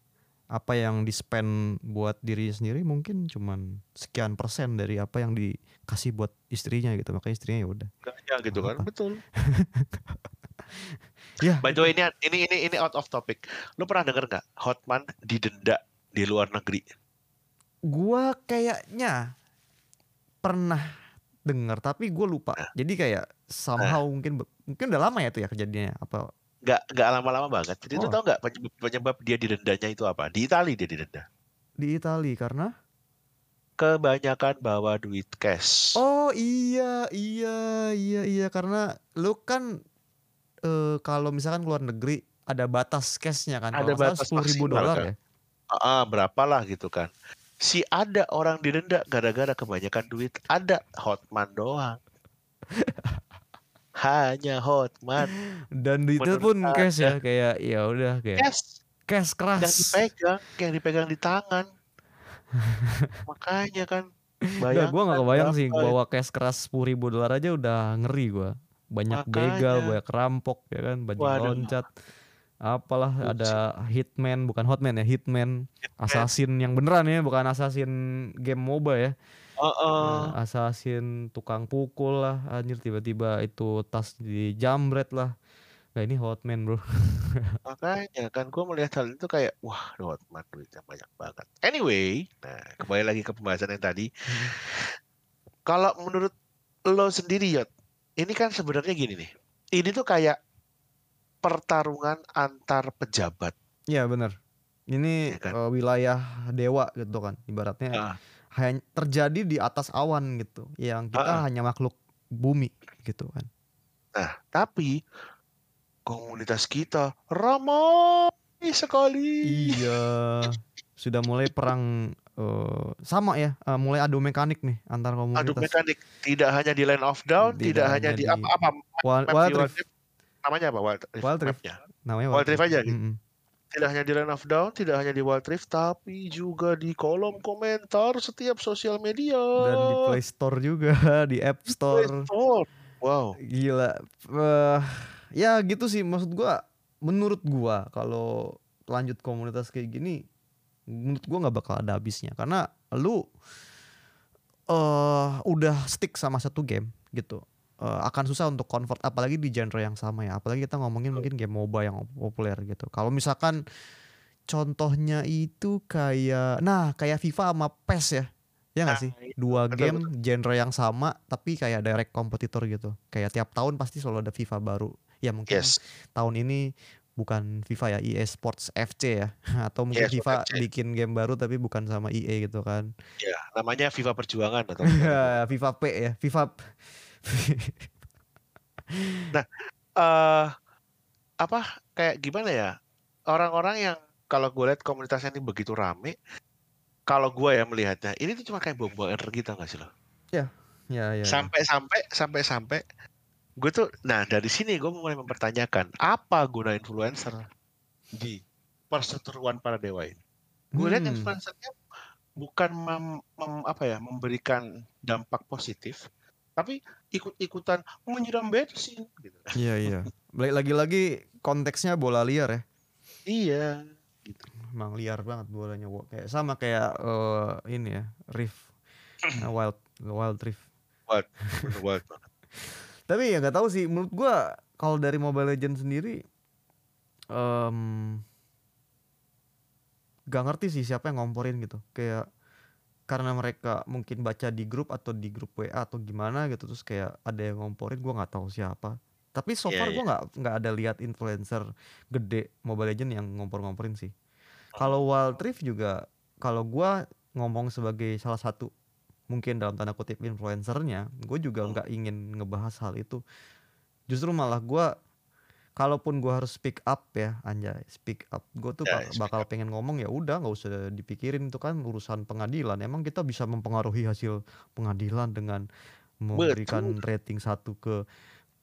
Apa yang di spend buat diri sendiri mungkin cuman sekian persen dari apa yang dikasih buat istrinya gitu. Makanya istrinya ya udah. Banyak gitu kan. Apa? Betul. Ya. By the way, ini ini ini, ini out of topic. Lu pernah denger nggak Hotman didenda di luar negeri? gua kayaknya pernah dengar tapi gue lupa. Nah. Jadi kayak somehow mungkin mungkin udah lama ya tuh ya kejadiannya apa? Nggak nggak lama-lama banget. Jadi itu Oh. tau nggak penyebab, penyebab dia didendanya itu apa? Di Itali dia didenda. Di Itali karena Kebanyakan bawa duit cash. Oh iya iya iya iya karena lu kan eh, kalau misalkan keluar negeri ada batas cashnya kan Ada batas sepuluh ribu dolar kan? ya Ah, berapalah gitu kan. Si ada orang didenda gara-gara kebanyakan duit. Ada Hotman doang. Hanya Hotman. dan itu Menurut pun cash ya kayak ya udah kayak Cash cash yang keras dipegang, yang dipegang di tangan. Makanya kan. Udah, gue gak kebayang sih bawa cash keras sepuluh ribu dolar aja udah ngeri gue banyak Makanya. begal banyak rampok ya kan banyak Waduh. loncat apalah Bullshit. ada hitman bukan hotman ya hitman assassin yang beneran ya bukan assassin game moba ya Heeh. Nah, assassin tukang pukul lah anjir tiba-tiba itu tas di jambret lah nah ini hotman bro Makanya kan gue melihat hal itu kayak wah Hotman duitnya banyak banget. Anyway, nah kembali lagi ke pembahasan yang tadi. Mhm. Kalau menurut lo sendiri Yot, ini kan sebenarnya gini nih. Ini tuh kayak pertarungan antar pejabat. Iya bener ini Iya kan? eh, wilayah dewa gitu kan ibaratnya Ah. Hanya terjadi di atas awan gitu yang kita Ah. hanya makhluk bumi gitu kan Nah, tapi komunitas kita ramai sekali. iya sudah mulai perang eh, sama ya eh, mulai adu mekanik nih antar Adu komunitas mekanik tidak hanya di Land of Down, Tidak tidak, hanya di apa-apa Wild, Rift. Namanya apa Wild Rift? Wild Rift. namanya Wild Rift aja gitu? Mm-mm. Tidak hanya di Land of Down, tidak hanya di Wild Rift, tapi juga di kolom komentar setiap sosial media. dan di Play Store juga di App Play Store Store. Wow. gila Eh, ya gitu sih maksud gua menurut gua kalau lanjut komunitas kayak gini menurut gua nggak bakal ada habisnya karena lu eh udah stick sama satu game gitu Eh, akan susah untuk convert apalagi di genre yang sama ya. Apalagi kita ngomongin mungkin game MOBA yang populer gitu. Kalau misalkan contohnya itu kayak nah kayak FIFA sama PES ya. Ya nggak Nah, sih? itu, dua betul, game genre yang sama tapi kayak direct kompetitor gitu. Kayak tiap tahun pasti selalu ada FIFA baru. Ya mungkin Yes. tahun ini bukan FIFA ya EA Sports FC ya. Atau mungkin Yes, FIFA FC. bikin game baru tapi bukan sama EA gitu kan. Ya, namanya FIFA Perjuangan atau FIFA P ya FIFA eh apa kayak gimana ya orang-orang yang kalau gue lihat komunitasnya ini begitu rame kalau gue ya melihatnya ini tuh cuma kayak buang-buang energi tau gak sih lo ya ya ya. sampai-sampai sampai-sampai gue tuh nah dari sini gue mulai mempertanyakan apa guna influencer di perseteruan para dewa ini gue lihat Hmm. influencernya bukan mem- mem- apa ya memberikan dampak positif tapi ikut-ikutan menyiram bensin gitu Iya iya. Lagi-lagi konteksnya bola liar ya. iya Emang liar banget bolanya Wo. kayak sama kayak eh, ini ya Rift Nah, Wild Wild Rift. Wild, wild banget. Tapi ya nggak tahu sih menurut gua kalau dari Mobile Legends sendiri em gak ngerti sih siapa yang ngomporin gitu. Kayak karena mereka mungkin baca di grup atau di grup WA atau gimana gitu terus kayak ada yang ngomporin gua nggak tahu siapa. Tapi so Iya, far iya. gua nggak nggak ada lihat influencer gede Mobile Legends yang ngompor-ngomporin sih. Kalau Wild Rift juga kalau gua ngomong sebagai salah satu mungkin dalam tanda kutip influencernya, gue juga Hmm. nggak ingin ngebahas hal itu. Justru malah gua kalaupun gua harus speak up ya, anjay, speak up. Gue tuh Ya, bak- speak bakal pengen ngomong ya udah nggak usah dipikirin itu kan urusan pengadilan. Emang kita bisa mempengaruhi hasil pengadilan dengan memberikan rating satu ke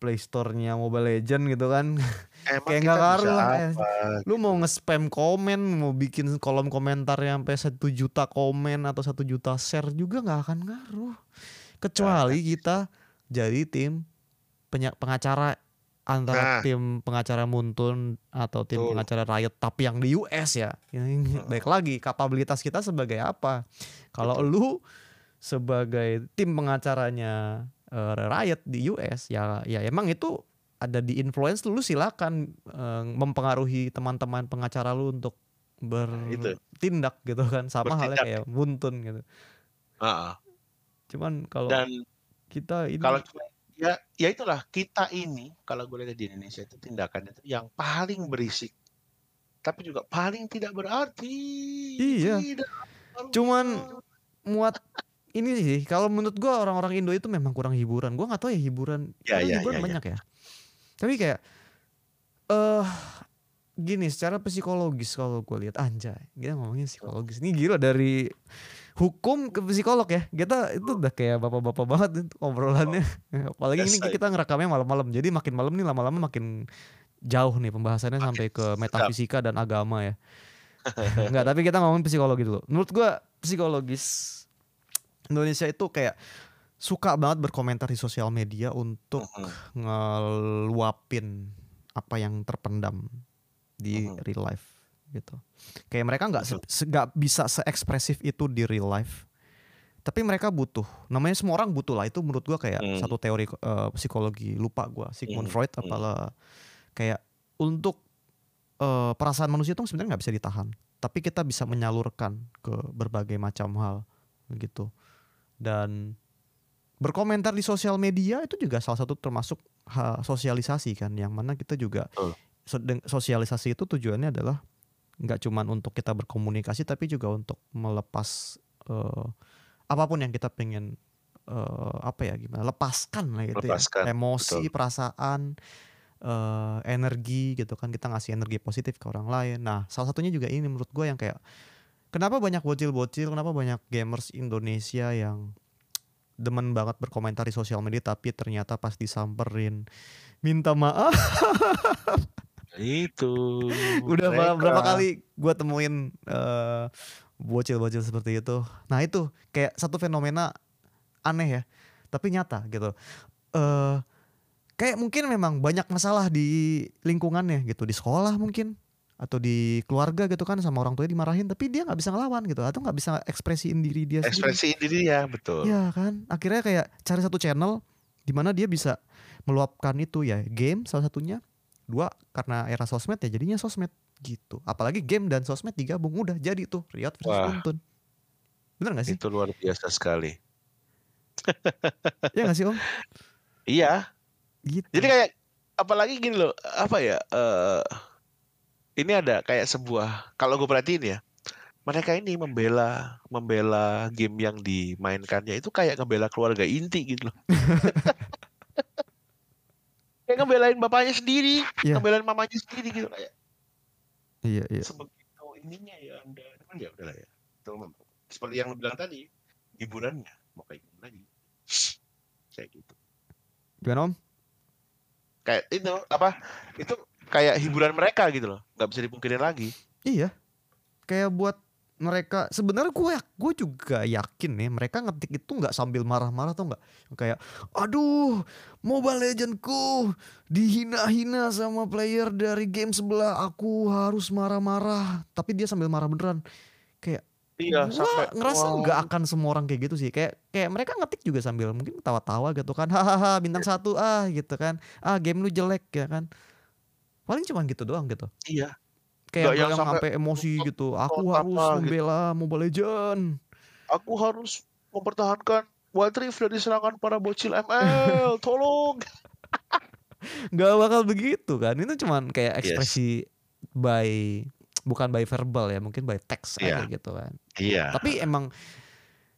Play Store-nya Mobile Legend gitu kan. Emang Kayak nggak ngaruh lah, apa? lu mau nge-spam komen mau bikin kolom komentar yang sampai satu juta komen atau satu juta share juga nggak akan ngaruh kecuali kita jadi tim pengacara antara Nah. tim pengacara Muntun atau tim Betul. pengacara Riot tapi yang di US ya ini baik lagi kapabilitas kita sebagai apa kalau lu sebagai tim pengacaranya eh, Riot di US ya ya emang itu ada di influence lu silakan eh, mempengaruhi teman-teman pengacara lu untuk bertindak gitu kan sama halnya Bertindak. kayak buntun gitu Heeh. cuman kalau kita ini kalau cuma ya ya itulah kita ini kalau gue lihat di Indonesia itu tindakan itu yang paling berisik tapi juga paling tidak berarti. Iya. Tidak Cuman muat ini sih kalau menurut gua orang-orang Indo itu memang kurang hiburan gua nggak tahu ya hiburan Ya, ya, hiburan ya, ya. banyak ya tapi kayak eh gini secara psikologis kalau gue lihat anjay kita ngomongin psikologis ini gila dari hukum ke psikolog ya. Kita itu udah kayak bapak-bapak banget obrolannya. Apalagi ini Biasa ya. kita ngerekamnya malam-malam. Jadi makin malam nih lama-lama makin jauh nih pembahasannya Makin sampai ke sedap. metafisika dan agama ya. Enggak, tapi kita ngomongin psikologi dulu. Menurut gua psikologis Indonesia itu kayak suka banget berkomentar di sosial media untuk ngeluapin apa yang terpendam di real life gitu. Kayak mereka nggak nggak bisa seekspresif itu di real life. Tapi mereka butuh. Namanya semua orang butuh lah. Itu menurut gua kayak Hmm. satu teori eh, psikologi lupa gua Sigmund Hmm, Freud hmm. apalah kayak untuk eh, perasaan manusia itu sebenarnya nggak bisa ditahan. Tapi kita bisa menyalurkan ke berbagai macam hal gitu. Dan berkomentar di sosial media itu juga salah satu termasuk sosialisasi kan yang mana kita juga sosialisasi itu tujuannya adalah nggak cuman untuk kita berkomunikasi tapi juga untuk melepas eh, apa pun yang kita pengen eh, apa ya gimana lepaskan lah gitu Lepaskan, ya emosi betul. perasaan eh, energi gitu kan kita ngasih energi positif ke orang lain nah salah satunya juga ini menurut gue yang kayak kenapa banyak bocil-bocil kenapa banyak gamers Indonesia yang demen banget berkomentar di sosial media tapi ternyata pas disamperin minta maaf Itu. udah berapa, mereka. berapa kali gue temuin eh, bocil-bocil seperti itu nah itu kayak satu fenomena aneh ya tapi nyata gitu eh kayak mungkin memang banyak masalah di lingkungannya gitu di sekolah mungkin atau di keluarga gitu kan sama orang tuanya dimarahin tapi dia nggak bisa ngelawan gitu atau nggak bisa ekspresiin diri dia sendiri Ekspresi diri ya betul. Iya kan akhirnya kayak cari satu channel di mana dia bisa meluapkan itu ya game salah satunya dua karena era sosmed ya jadinya sosmed gitu apalagi game dan sosmed digabung udah jadi tuh Riot versus Wah. Kuntun bener gak sih Itu luar biasa sekali. ya gak sih om Iya. gitu Jadi kayak apalagi gini loh, apa ya? eh ini ada kayak sebuah kalau gue perhatiin ya, mereka ini membela membela game yang dimainkannya itu kayak ngebela keluarga inti gitu loh. kayak ngebelain bapaknya sendiri, Iya. ngebelain mamanya sendiri gitu kayak iya iya. sebegitu ininya ya anda. Cuman ya udahlah ya. Itu memang seperti yang lo bilang tadi hiburannya mau kayak gimana lagi. Kayak gitu. Gimana om? Kayak itu apa itu kayak hiburan mereka gitu loh. Nggak bisa dipungkirin lagi. Iya. Kayak buat mereka sebenarnya gue gue juga yakin nih mereka ngetik itu nggak sambil marah-marah atau nggak? Kayak aduh Mobile Legendku dihina-hina sama player dari game sebelah aku harus marah-marah. Tapi dia sambil marah beneran. Kayak iya gua sampai ngerasa wow. nggak akan semua orang kayak gitu sih. Kayak kayak mereka ngetik juga sambil mungkin tawa-tawa gitu kan. Hahaha bintang satu ah gitu kan. Ah game lu jelek ya kan. Paling cuman gitu doang gitu. Iya kayak yang yang sampai sampai emosi nonton- gitu. Aku nonton harus apa gitu. membela Mobile Legend aku harus mempertahankan Wild Rift dari serangan para bocil ML tolong. Nggak bakal begitu kan? Itu cuman kayak Yes. ekspresi by bukan by verbal ya mungkin by text aja Iya. gitu kan. Iya. Tapi emang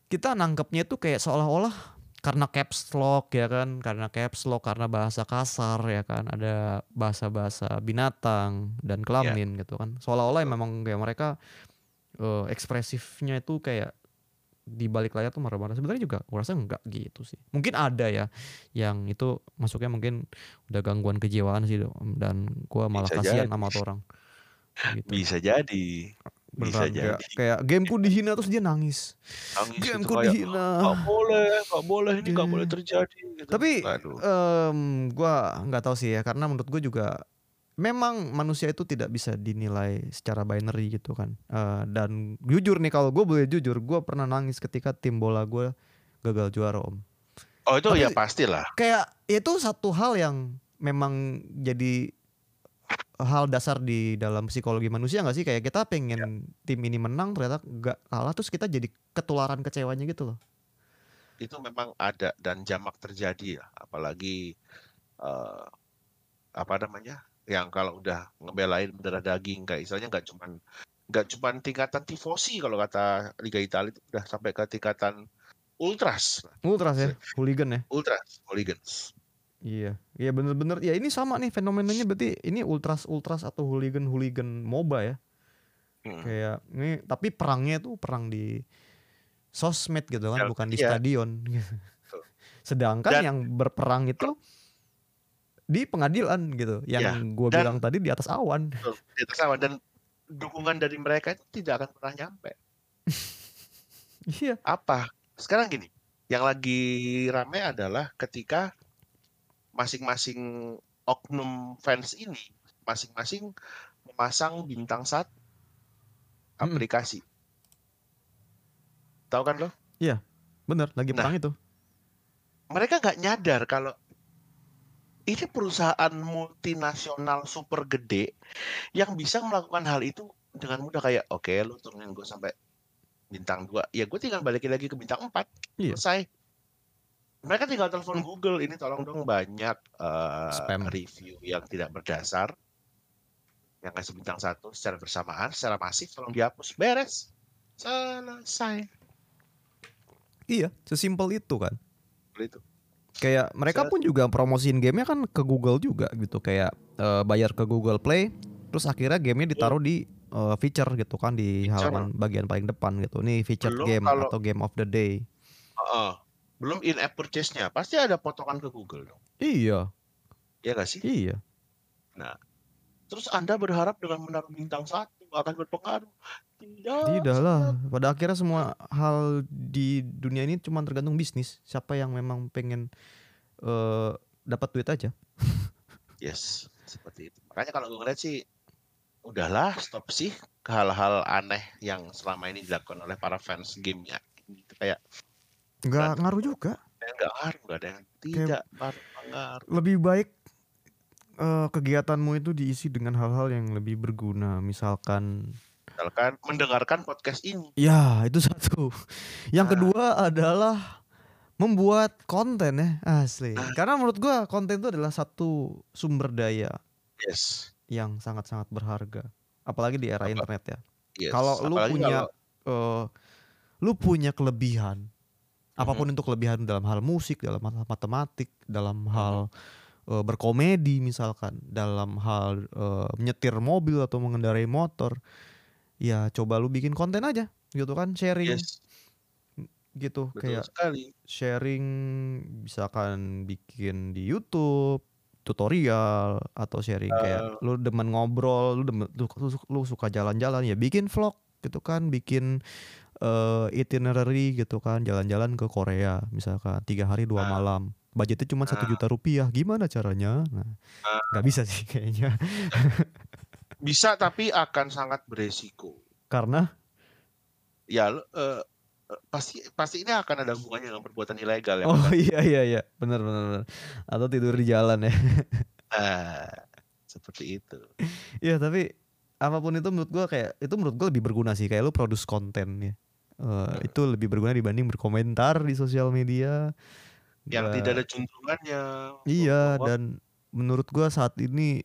kita nangkepnya tuh kayak seolah-olah karena caps lock ya kan? Karena caps lock karena bahasa kasar ya kan? Ada bahasa-bahasa binatang dan kelamin gitu kan? Seolah-olah memang kayak mereka eh, ekspresifnya itu kayak di balik layar tuh marah-marah. Sebenarnya juga gue rasa enggak gitu sih. Mungkin ada ya yang itu masuknya mungkin udah gangguan kejiwaan sih dan gua malah Bisa kasihan jadi. sama orang. Gitu. bisa jadi bisa Beneran kayak, jadi kayak gameku dihina terus dia nangis nangis gameku kayak dihina nggak boleh nggak boleh ini Iya. boleh terjadi gitu. Tapi Aduh. em, gua nggak tahu sih ya karena menurut gue juga memang manusia itu tidak bisa dinilai secara binary gitu kan. Eh, dan jujur nih kalau gue boleh jujur, gue pernah nangis ketika tim bola gue gagal juara om. oh itu tapi- ya pastilah Kayak itu satu hal yang memang jadi hal dasar di dalam psikologi manusia nggak sih? Kayak kita pengen tim ini menang ternyata nggak kalah terus kita jadi ketularan kecewanya gitu loh. Itu memang ada dan jamak terjadi ya apalagi eh, apa namanya yang kalau udah ngebelain berdarah daging kayak istilahnya nggak cuman nggak cuman tingkatan tifosi kalau kata Liga Italia itu udah sampai ke tingkatan ultras. Ultras ya hooligan ya. Ultras hooligans Iya, iya bener-bener. Ya ini sama nih fenomenanya berarti ini ultras ultras atau hooligan hooligan moba ya. Hmm. Kayak ini tapi perangnya tuh perang di sosmed gitu kan, Ya, bukan di iya. stadion. Betul. Sedangkan Dan- yang berperang itu di pengadilan gitu. Yang Iya, gue bilang tadi di atas awan. Betul, di atas awan dan dukungan dari mereka itu tidak akan pernah nyampe Iya. apa sekarang gini yang lagi rame adalah ketika masing-masing oknum fans ini masing-masing memasang bintang satu Mm-mm. aplikasi tahu kan lo Bener, lagi Nah. perang itu. mereka nggak nyadar kalau ini perusahaan multinasional super gede yang bisa melakukan hal itu dengan mudah kayak oke lu turunin gue sampai bintang 2 ya gue tinggal balikin lagi ke bintang 4 Iya. selesai mereka tinggal telepon Google ini tolong dong banyak eh, Spam. review yang tidak berdasar yang kasih bintang satu secara bersamaan secara masif tolong dihapus beres selesai Iya, sesimpel itu kan. Seperti itu Kayak mereka pun juga promosiin gamenya kan ke Google juga gitu kayak eh, bayar ke Google Play, terus akhirnya gamenya ditaruh di eh, feature gitu kan di Feature. halaman bagian paling depan gitu. Nih featured Belum game kalau- atau game of the day. Heeh. Belum in app purchase-nya pasti ada potongan ke Google dong Iya, ya nggak sih iya. Terus Anda berharap dengan menaruh bintang satu akan berpengaruh? Tidak. Tidak lah. Pada akhirnya semua hal di dunia ini cuma tergantung bisnis. Siapa yang memang pengen eh dapat duit aja. Yes, seperti itu. Makanya kalau gue ngeliat sih, udahlah stop sih ke hal-hal aneh yang selama ini dilakukan oleh para fans gamenya. Gitu. Kayak Nggak ngaruh juga. nggak ngaruh, nggak ada yang tidak ngaruh. Lebih baik eh, kegiatanmu itu diisi dengan hal-hal yang lebih berguna. Misalkan Misalkan mendengarkan podcast ini. Ya, itu satu. Yang Nah. kedua adalah membuat konten ya, asli. Nah. Karena menurut gua konten itu adalah satu sumber daya Yes. yang sangat-sangat berharga. Apalagi di era Apa- internet ya. yes. Kalau lu punya kalau- eh, lu punya kelebihan apa pun Mhm. itu kelebihan dalam hal musik, dalam hal matematik, dalam hal eh, berkomedi misalkan, dalam hal eh, menyetir mobil atau mengendarai motor, ya coba lu bikin konten aja gitu kan, sharing yes, gitu betul kayak sekali. sharing misalkan bikin di YouTube tutorial atau sharing kayak lu demen ngobrol lu demen lu, lu- lu suka jalan-jalan ya bikin vlog gitu kan bikin eh, itinerary gitu kan jalan-jalan ke Korea misalkan tiga hari dua Ah. malam budgetnya cuma satu Ah. juta rupiah gimana caranya nah Ah. nggak bisa sih kayaknya Bisa tapi akan sangat beresiko. karena Ya, eh, eh, pasti pasti ini akan ada hubungannya dengan perbuatan ilegal ya. oh bukan? iya iya iya benar benar benar. atau tidur di jalan ya Nah, seperti itu. Iya tapi apa pun itu menurut gua kayak itu menurut gua lebih berguna sih kayak lu produce konten ya. Eh, itu lebih berguna dibanding berkomentar di sosial media. Yang Gua- tidak ada juntrungannya. Iya Bahwa- dan menurut gua saat ini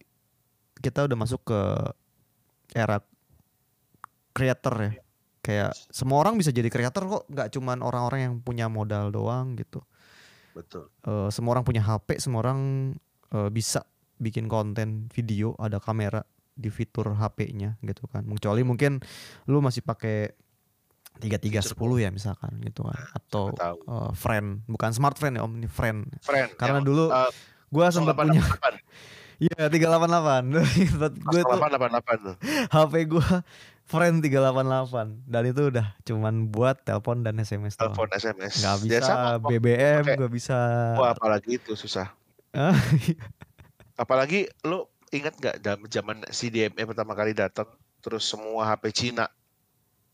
kita udah masuk ke era creator ya. Kayak semua orang bisa jadi creator kok, nggak cuman orang-orang yang punya modal doang gitu. betul. Eh, semua orang punya HP, semua orang eh, bisa bikin konten video, ada kamera di fitur HP-nya gitu kan. Kecuali mungkin lu masih pakai 3310 ya misalkan gitu kan atau Siapa tahu. eh, friend, bukan smart friend ya Om, ini friend. Friend. Karena yang, dulu eh, gua sempat punya 0888. Iya 388 Gue tuh 0888 tuh. HP gua Friend 388 Dan itu udah cuman buat telepon dan SMS Telepon SMS. Nggak bisa Ya sama. BBM gak bisa Wah, apalagi itu susah. Ah, Apalagi lu ingat nggak dalam zaman CDMA pertama kali datang, terus semua HP Cina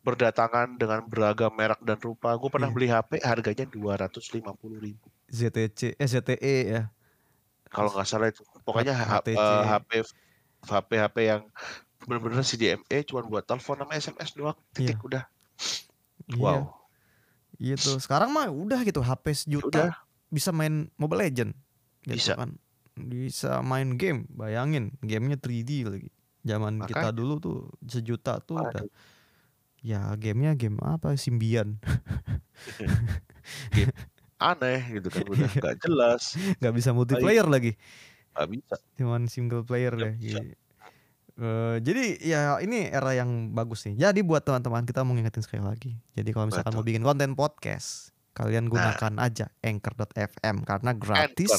berdatangan dengan beragam merek dan rupa. Gue pernah Iya. beli HP harganya 250 ribu. ZTC eh ZTE ya Kalau nggak salah itu. Pokoknya HTC. eh, HP HP-HP yang bener-bener CDMA cuma buat telepon sama SMS doang. Titik udah. Iya. Wow. Gitu. Sekarang mah udah gitu HP sejuta Udah. bisa main Mobile Legend. Gitu Bisa. kan. Bisa main game, bayangin gamenya 3D lagi. Zaman kita Makanya. dulu tuh sejuta tuh udah Waduh. Ya gamenya game apa Symbian Aneh gitu kan udah nggak jelas. nggak bisa multiplayer lagi Nggak bisa. cuman single player deh bisa. gitu. Jadi ya ini era yang bagus nih jadi buat teman-teman kita mau ngingetin sekali lagi jadi kalau misalkan mau Betul. bikin konten podcast kalian Nah. gunakan aja anchor.fm karena gratis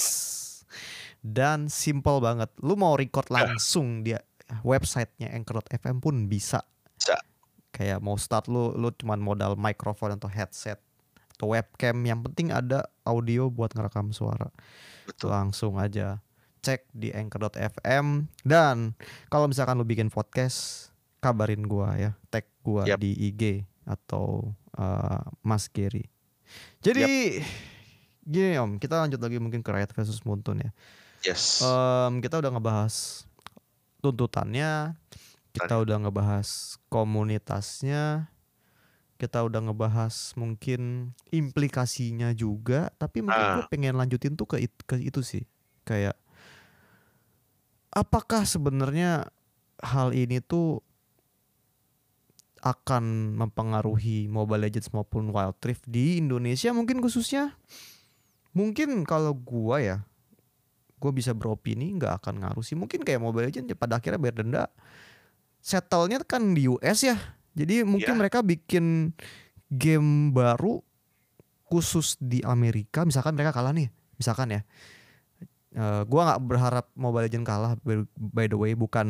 dan simple banget lu mau record Nah. langsung dia websitenya anchor.fm pun Bisa. Kayak mau start lu lu cuman modal mikrofon atau headset atau webcam yang penting ada audio buat ngerekam suara Betul. langsung aja cek di anchor.fm dan kalau misalkan lu bikin podcast kabarin gua ya tag gua Yap. di IG atau uh, Mas Gary jadi gini om kita lanjut lagi mungkin ke Riot versus Muntun ya Yes. Em, kita udah ngebahas tuntutannya, kita udah ngebahas komunitasnya, kita udah ngebahas mungkin implikasinya juga, tapi mungkin gue Ah. pengen lanjutin tuh ke, it- ke itu sih, kayak apakah sebenarnya hal ini tuh akan mempengaruhi Mobile Legends maupun Wild Rift di Indonesia mungkin khususnya? Mungkin kalau gua ya gue bisa beropini nggak akan ngaruh sih. Mungkin kayak Mobile Legends ya pada akhirnya bayar denda settle-nya kan di US ya. Jadi mungkin Ya. mereka bikin game baru khusus di Amerika. Misalkan mereka kalah nih misalkan ya. Eh, gua nggak berharap Mobile Legends kalah by, the way. Bukan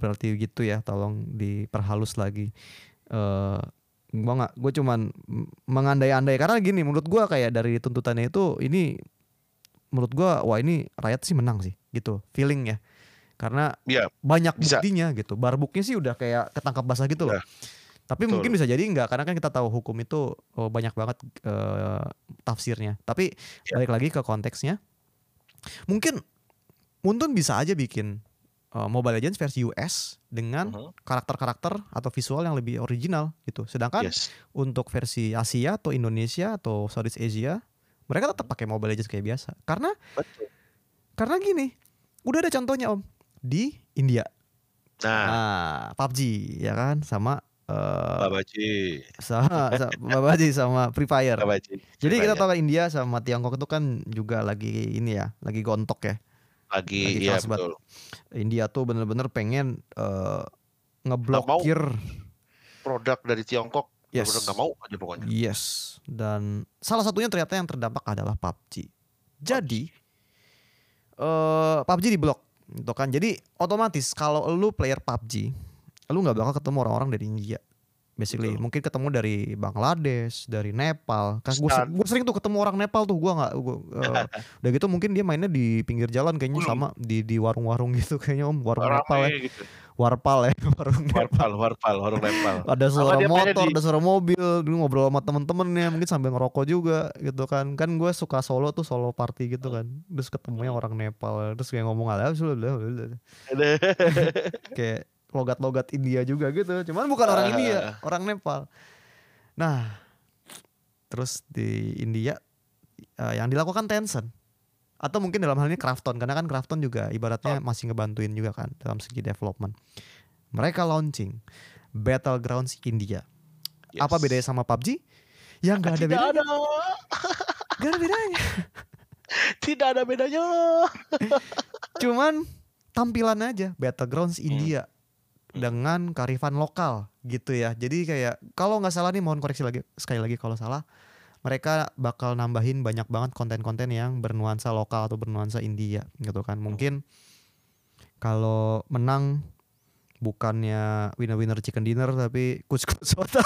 berarti gitu ya tolong diperhalus lagi. Eh gua nggak gue cuman mengandai-andai. Karena gini menurut gua kayak dari tuntutannya itu ini menurut gua wah ini rakyat sih menang sih gitu. Feeling ya karena Iya. banyak bisa. buktinya gitu barbuknya sih udah kayak ketangkap basah gitu loh Udah. tapi Betul. mungkin bisa jadi enggak karena kan kita tahu hukum itu oh, banyak banget eh, tafsirnya tapi Ya. balik lagi ke konteksnya mungkin Muntun bisa aja bikin eh, Mobile Legends versi US dengan Mhm. karakter-karakter atau visual yang lebih original gitu sedangkan Yes. untuk versi Asia atau Indonesia atau Southeast Asia mereka tetap pakai Mobile Legends kayak biasa karena Betul. karena gini udah ada contohnya om di India. Nah, nah PUBG ya kan? Sama eh Babaji. sama, sama Babaji sama Free Fire. Babaji. jadi kita tahu kan India sama Tiongkok itu kan juga lagi ini ya lagi gontok ya. Lagi, lagi iya betul. India tuh bener-bener pengen eh, ngeblokir Produk dari Tiongkok yes. nggak mau aja pokoknya. Yes, dan salah satunya ternyata yang terdampak adalah PUBG. Jadi eh PUBG diblok, gitu kan. Jadi otomatis kalau lu player PUBG, lu nggak bakal ketemu orang-orang dari India. Basically, Betul. mungkin ketemu dari Bangladesh, dari Nepal. Kan gue Pakistan. sering tuh ketemu orang Nepal tuh, gua nggak, eh, udah gitu mungkin dia mainnya di pinggir jalan kayaknya Belum. sama di di warung-warung gitu kayaknya om, warung Nepal ya, Rame gitu. warpal ya, warung Nepal. Warpal, warpal, warung Nepal. ada suara motor, di- ada suara mobil, dulu ngobrol sama temen-temennya, mungkin sambil ngerokok juga gitu kan. Kan gue suka solo tuh solo party gitu kan. Terus ketemunya orang Nepal, terus kayak ngomong ala kayak logat-logat India juga gitu. Cuman bukan orang Ah. India, orang Nepal. Nah, terus di India eh, yang dilakukan Tencent atau mungkin dalam hal ini Krafton karena kan Krafton juga ibaratnya masih ngebantuin juga kan dalam segi development. Mereka launching Battlegrounds India. Yes. Apa bedanya sama PUBG? Ya nggak ada Tidak bedanya. ada. Nggak ada bedanya. Tidak ada bedanya. Cuman tampilan aja Battlegrounds Hmm. Dengan karifan lokal gitu ya. Jadi kayak kalau nggak salah nih mohon koreksi lagi sekali lagi kalau salah. Mereka bakal nambahin banyak banget konten-konten yang bernuansa lokal atau bernuansa India gitu kan. Mungkin kalau menang bukannya winner-winner chicken dinner tapi kus-kus soda.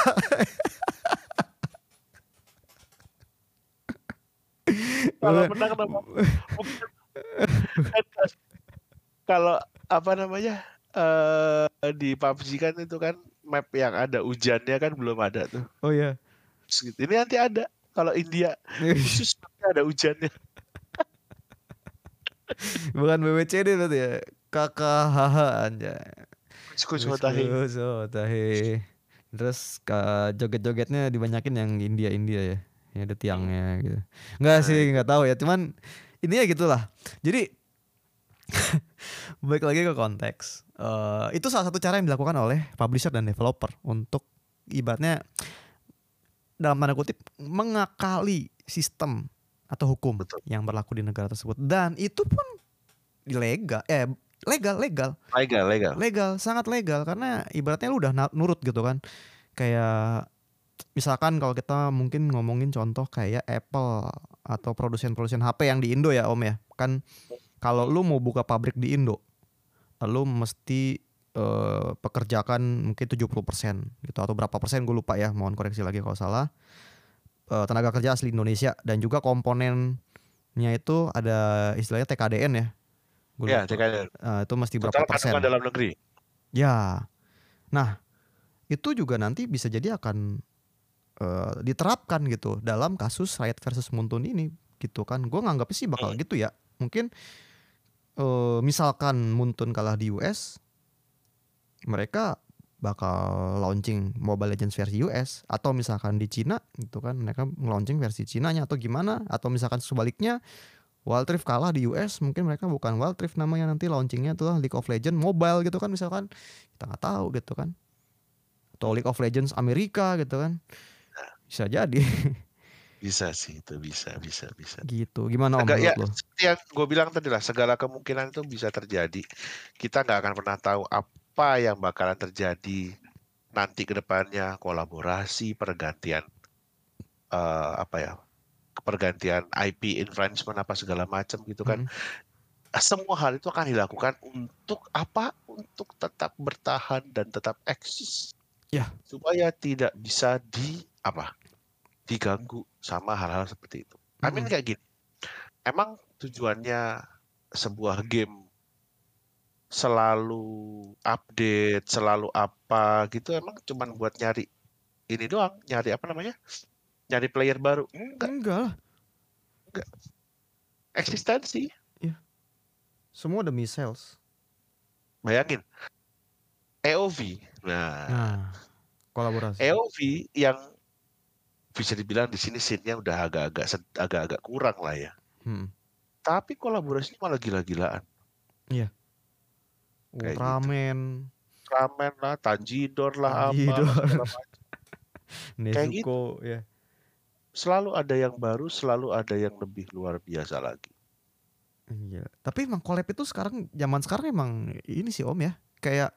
Kalau menang Kalau apa namanya? Eh di PUBG kan itu kan map yang ada hujannya kan belum ada tuh. Oh iya. Terus gitu. Ini nanti ada. Kalau India khusus ada hujannya. Bukan BWCD berarti ya. kakak haha anjay. Kus, oh, tahe. Terus ke joget-jogetnya dibanyakin yang India-India ya. Ya ada tiangnya gitu. Enggak Nah, sih, nggak tahu ya. Cuman intinya gitulah. Jadi balik lagi ke konteks. Eh, itu salah satu cara yang dilakukan oleh publisher dan developer untuk ibaratnya dalam tanda kutip mengakali sistem atau hukum Betul. yang berlaku di negara tersebut. Dan itu pun ilegal eh legal legal. Legal, legal. legal sangat legal. Karena ibaratnya lu udah nurut gitu kan. Kayak misalkan kalau kita mungkin ngomongin contoh kayak Apple atau produsen-produsen HP yang di Indo ya Om ya. Kan kalau lu mau buka pabrik di Indo lu mesti eh, pekerjakan mungkin 70% gitu atau berapa persen gue lupa ya mohon koreksi lagi kalau salah Eh, tenaga kerja asli Indonesia dan juga komponennya itu ada istilahnya TKDN ya Gua Ya. TKDN. Eh, itu mesti berapa Total persen kandungan dalam negeri. Ya, nah itu juga nanti bisa jadi akan eh, diterapkan gitu dalam kasus Riot versus Muntun ini gitu kan. Gue nganggap sih bakal Hmm. gitu ya. Mungkin eh, misalkan Muntun kalah di US, mereka bakal launching Mobile Legends versi US atau misalkan di Cina gitu kan mereka launching versi Cinanya atau gimana. Atau misalkan sebaliknya Wild Rift kalah di US mungkin mereka bukan Wild Rift namanya nanti launchingnya tuh League of Legends mobile gitu kan misalkan. Kita nggak tahu gitu kan. Atau League of Legends Amerika gitu kan. Bisa jadi Bisa sih, itu bisa, bisa, bisa. gitu gimana om ya, lo yang gue bilang tadi lah, segala kemungkinan itu bisa terjadi. Kita nggak akan pernah tahu apa yang bakalan terjadi nanti ke depannya, kolaborasi, pergantian, eh, apa ya, pergantian IP infringement apa segala macam gitu kan. Mm. Semua hal itu akan dilakukan untuk apa? Untuk tetap bertahan dan tetap eksis. Ya. Supaya tidak bisa di apa? Diganggu sama hal-hal seperti itu. I mean Mm-mm. kayak gini. Emang tujuannya sebuah game selalu update, selalu apa gitu emang cuman buat nyari ini doang, nyari apa namanya? Nyari player baru. Enggak, enggak lah eksistensi. semua demi sales Bayangin. EOV. Nah, nah kolaborasi EOV yang bisa dibilang di sini scene-nya udah agak-agak agak-agak kurang lah ya. Hmm. Tapi kolaborasinya malah gila-gilaan. Kayak gitu. Ultraman Ramen lah, Tanjidor lah, apa Tanjidor. lah, segala macam. Nezuko ya Selalu ada yang baru, selalu ada yang lebih luar biasa lagi. Iya. Tapi emang collab itu sekarang zaman sekarang emang ini sih Om ya. Kayak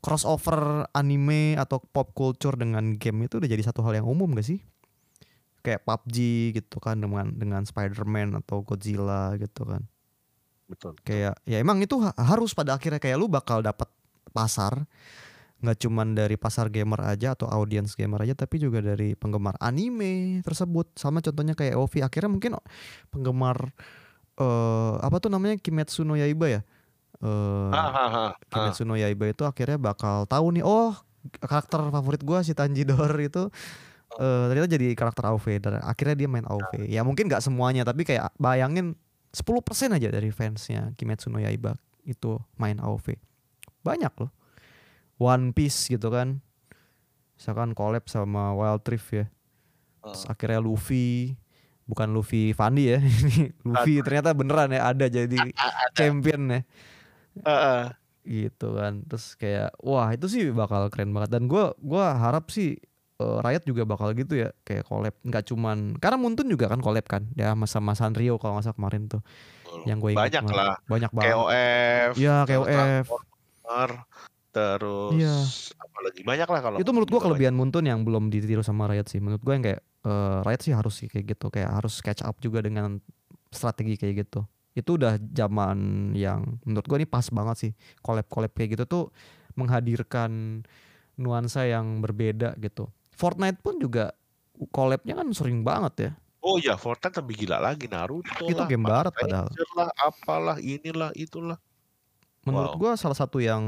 crossover anime atau pop culture dengan game itu udah jadi satu hal yang umum gak sih? Kayak PUBG gitu kan dengan dengan Spider-Man atau Godzilla gitu kan. Betul. Kayak ya emang itu ha- harus pada akhirnya kayak lu bakal dapat pasar nggak cuman dari pasar gamer aja atau audiens gamer aja tapi juga dari penggemar anime tersebut sama contohnya kayak OV akhirnya mungkin penggemar eh apa tuh namanya Kimetsu no Yaiba ya eh Ah, ah, ah. Kimetsu no Yaiba itu akhirnya bakal tahu nih oh karakter favorit gua si Tanjidor itu eh ternyata jadi karakter AoV dan akhirnya dia main AoV ya mungkin nggak semuanya tapi kayak bayangin 10% aja dari fansnya Kimetsu no Yaiba itu main AoV banyak loh. One Piece gitu kan. Misalkan collab sama Wild Rift ya. Terus Ah. akhirnya Luffy. Bukan Luffy Fandi ya. Luffy ternyata beneran ya ada jadi champion ya. Ah, ah. gitu kan. Terus kayak wah itu sih bakal keren banget. Dan gua gua harap sih eh, Riot juga bakal gitu ya kayak collab nggak cuman karena Muntun juga kan collab kan ya sama Sanrio kalau nggak salah kemarin tuh yang gue ingat Banyak kemarin. lah. banyak banget KOF. Terus KOF. Terus Iya. apalagi banyak lah kalau itu menurut gua kalau kelebihan Muntun yang belum ditiru sama Riot sih menurut gua yang kayak eh, Riot sih harus sih kayak gitu kayak harus catch up juga dengan strategi kayak gitu itu udah zaman yang menurut gua ini pas banget sih collab collab kayak gitu tuh menghadirkan nuansa yang berbeda gitu Fortnite pun juga collabnya kan sering banget ya Oh iya, Fortnite lebih gila lagi Naruto Itu lah, game barat padahal. Lah, apalah, inilah, itulah. menurut Wow. gua salah satu yang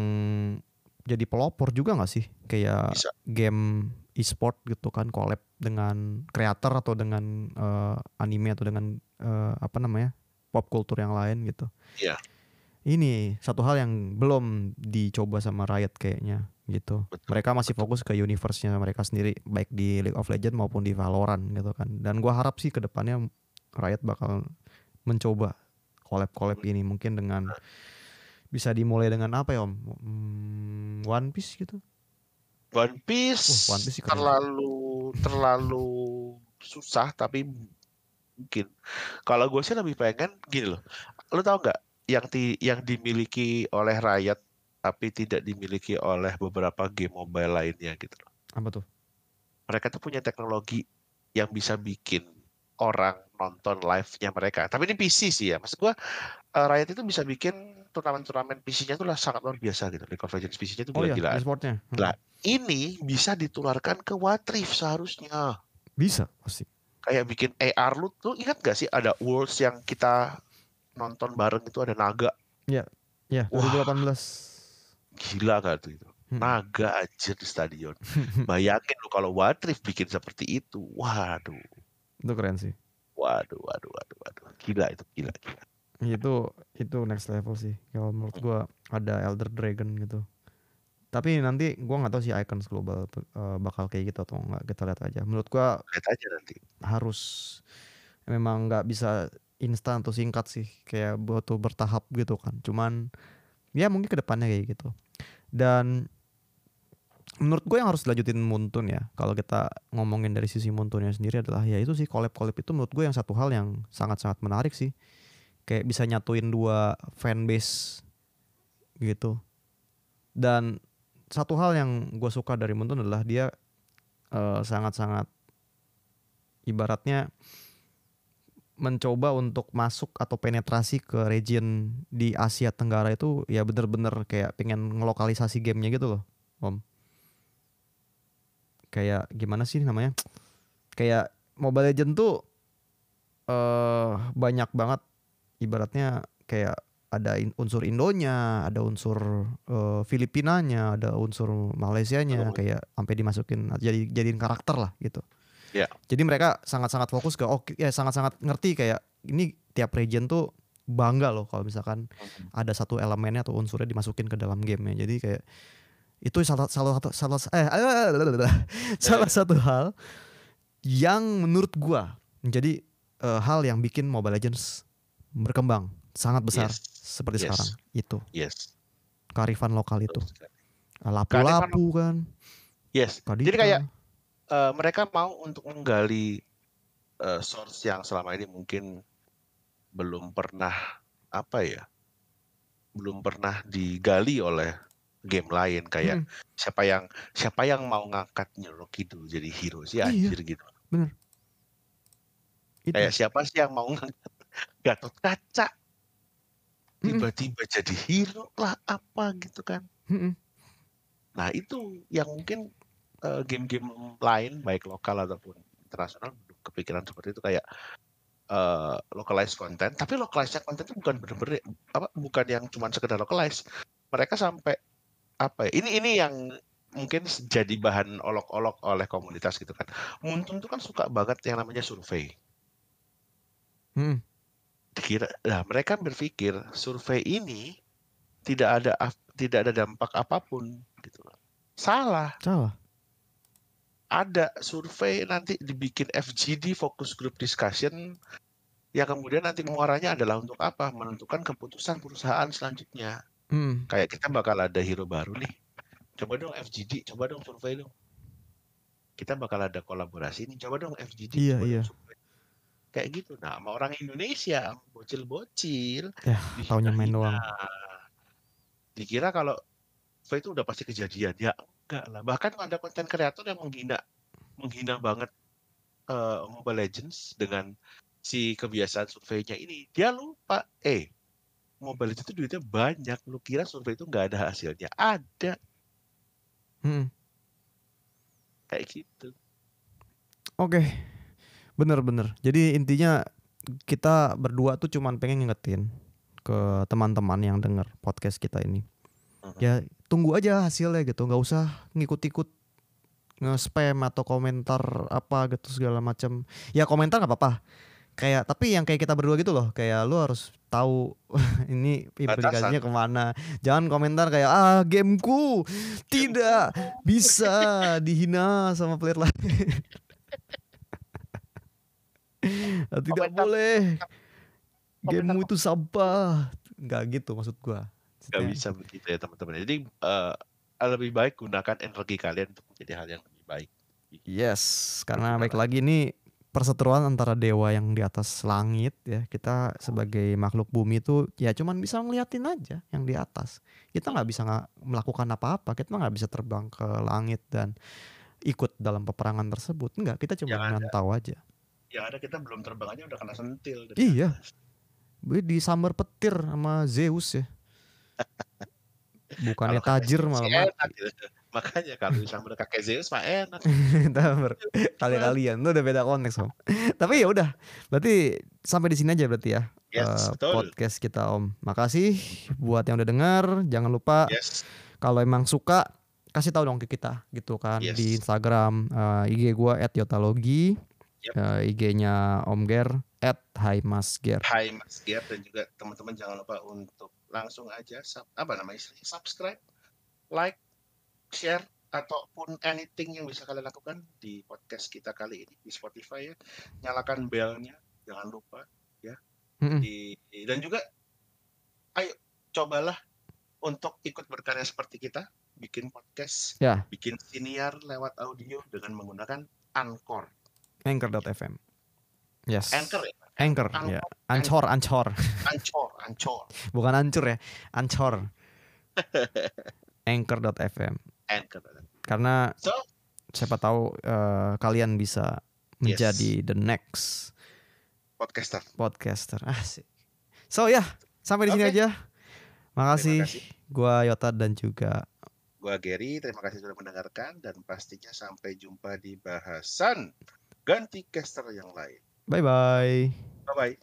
jadi pelopor juga nggak sih kayak Bisa. game e-sport gitu kan collab dengan kreator atau dengan eh, anime atau dengan eh, apa namanya pop culture yang lain gitu Iya. Ini satu hal yang belum dicoba sama Riot kayaknya gitu. Betul, Mereka masih fokus ke universe-nya mereka sendiri baik di League of Legends maupun di Valorant gitu kan. Dan gua harap sih ke depannya Riot bakal mencoba collab-collab ini mungkin dengan bisa dimulai dengan apa ya Om? Hmm, One Piece gitu. One Piece, Uh, One Piece terlalu terlalu susah tapi mungkin kalau gue sih lebih pengen gini loh lo tau nggak yang di yang dimiliki oleh Riot tapi tidak dimiliki oleh beberapa game mobile lainnya gitu loh Apa tuh? mereka tuh punya teknologi yang bisa bikin orang nonton live-nya mereka tapi ini PC sih ya maksud gue eh, Riot itu bisa bikin turnamen-turnamen PC-nya tuh lah sangat luar biasa gitu League of Legends PC-nya tuh Oh iya, gila-gilaan. Hmm. Lah. ini bisa ditularkan ke Watrif seharusnya Bisa pasti. kayak bikin AR lu tuh ingat gak sih ada Worlds yang kita nonton bareng itu ada naga. Ya, Wah. 2018. gila gak tuh itu? Hmm. naga aja di stadion. Bayangin lu kalau Watrif bikin seperti itu. Waduh. Itu keren sih. waduh waduh waduh waduh. Gila itu gila gila. Itu itu next level sih. Kalau menurut gua ada Elder Dragon gitu. Tapi nanti gua nggak tahu sih Icons Global eh, bakal kayak gitu atau enggak kita lihat aja. Menurut gua lihat aja nanti. harus memang nggak bisa instan atau singkat sih kayak butuh bertahap gitu kan. Cuman ya mungkin ke depannya kayak gitu. Dan menurut gue yang harus dilanjutin Muntun ya kalau kita ngomongin dari sisi Muntunnya sendiri adalah ya itu sih collab collab itu menurut gue yang satu hal yang sangat sangat menarik sih. Kayak bisa nyatuin dua fanbase gitu. Dan satu hal yang gue suka dari Muntun adalah dia eh, sangat-sangat ibaratnya mencoba untuk masuk atau penetrasi ke region di Asia Tenggara itu ya bener-bener kayak pengen ngelokalisasi gamenya gitu loh om kayak gimana sih namanya kayak Mobile Legend tuh eh banyak banget ibaratnya kayak ada in- unsur Indonya, ada unsur eh, Filipinanya, ada unsur Malaysianya Betul. kayak sampai dimasukin jadi jadiin karakter lah gitu. Ya. Jadi mereka sangat-sangat fokus ke oke ya sangat-sangat ngerti kayak ini tiap region tuh bangga loh kalau misalkan ada satu elemennya atau unsurnya dimasukin ke dalam gamenya. Jadi kayak itu salah salah satu salah eh salah satu hal yang menurut gua menjadi eh, hal yang bikin Mobile Legends berkembang sangat besar Yes. seperti Yes. sekarang itu yes kearifan lokal itu lapu-lapu kan yes Kadita. jadi kayak eh, mereka mau untuk menggali eh, source yang selama ini mungkin belum pernah apa ya belum pernah digali oleh game lain. Kayak Hmm, siapa yang siapa yang mau ngangkat Nyorokido jadi hero sih Iya. anjir gitu. Itu. Kayak siapa sih yang mau ngangkat Gatot Kaca? Mm-mm. tiba-tiba jadi hero lah apa gitu kan. Mm-mm. nah itu yang mungkin eh, game-game lain baik lokal ataupun internasional belum kepikiran seperti itu. Kayak eh localized content. Tapi localized content itu bukan bener-bener apa bukan yang cuma sekedar localized. Mereka sampai apa ya ini ini yang mungkin jadi bahan olok-olok oleh komunitas gitu kan. Muntun tuh kan suka banget yang namanya survei. Mm-mm. dikira nah mereka berpikir survei ini tidak ada tidak ada dampak apa pun gitu. Salah. Salah ada survei nanti dibikin FGD focus group discussion yang kemudian nanti muaranya adalah untuk apa menentukan keputusan perusahaan selanjutnya Mm. kayak kita bakal ada hero baru nih coba dong FGD coba dong survei dong kita bakal ada kolaborasi nih coba dong FGD Iya, coba dong iya. survei. kayak gitu nah sama orang Indonesia bocil-bocil Ya, taunya main doang. dikira kalau survei itu udah pasti kejadian ya enggak lah. Bahkan ada konten kreator yang menghina menghina banget eh, Mobile Legends dengan si kebiasaan surveinya ini. Dia lupa eh Mobile Legends itu duitnya banyak. Lu kira survei itu nggak ada hasilnya? Ada. Mm-mm. kayak gitu. Oke, bener-bener. Jadi intinya kita berdua tuh cuman pengen ngingetin ke teman-teman yang denger podcast kita ini. Ya tunggu aja hasilnya gitu, nggak usah ngikut-ikut nge-spam atau komentar apa gitu segala macam. Ya komentar nggak apa-apa. kayak tapi yang kayak kita berdua gitu loh kayak lu harus tahu ini implikasinya ke mana. Jangan komentar kayak ah gameku tidak bisa dihina sama player lain. Tidak Komentar- boleh. Gamemu itu sampah. Nggak gitu maksud gua Gak Maksudnya, bisa begitu ya teman-teman. Jadi eh, lebih baik gunakan energi kalian untuk menjadi hal yang lebih baik. Yes, karena Gimana? baik lagi ini perseteruan antara dewa yang di atas langit ya. Kita sebagai makhluk bumi itu ya cuman bisa ngeliatin aja yang di atas. Kita nggak bisa nggak melakukan apa-apa. Kita nggak bisa terbang ke langit dan ikut dalam peperangan tersebut. Enggak, kita cuma mantau aja. Yang ada kita belum terbang aja udah kena sentil. Iya. atas. Gue disambar petir sama Zeus ya. Bukannya Kalau tajir malah enak gitu. Makanya kalau sama kakek Zeus mah enak. Kali-kalian itu udah beda konteks om. Tapi ya udah, berarti sampai di sini aja berarti ya Yes, betul. podcast kita om. Makasih buat yang udah dengar. Jangan lupa Yes. kalau emang suka kasih tahu dong ke kita gitu kan Yes. di Instagram eh, IG gua @yotalogi, Yep. eh, IG-nya Om Ger @haimasger. Hai Mas Giat dan juga teman-teman jangan lupa untuk langsung aja sub, apa namanya istilahnya, subscribe, like, share ataupun anything yang bisa kalian lakukan di podcast kita kali ini di Spotify ya. Nyalakan belnya, jangan lupa Mm-mm. di dan juga ayo cobalah untuk ikut berkarya seperti kita bikin podcast Ya. bikin siniar lewat audio dengan menggunakan Anchor Anchor.fm. Yes. Anchor ya Anchor, Anchor. ya. Ancor, ancor. Anchor Anchor Bukan ancur ya, ancor. Anchor.fm. Anchor Karena so siapa tahu eh, kalian bisa Yes. menjadi the next podcaster podcaster. Asik. So ya, sampai di sini Oke. aja. Makasih. Kasih. Gua Yota dan juga gua Gary terima kasih sudah mendengarkan dan pastinya sampai jumpa di bahasan ganti caster yang lain bye bye. bye bye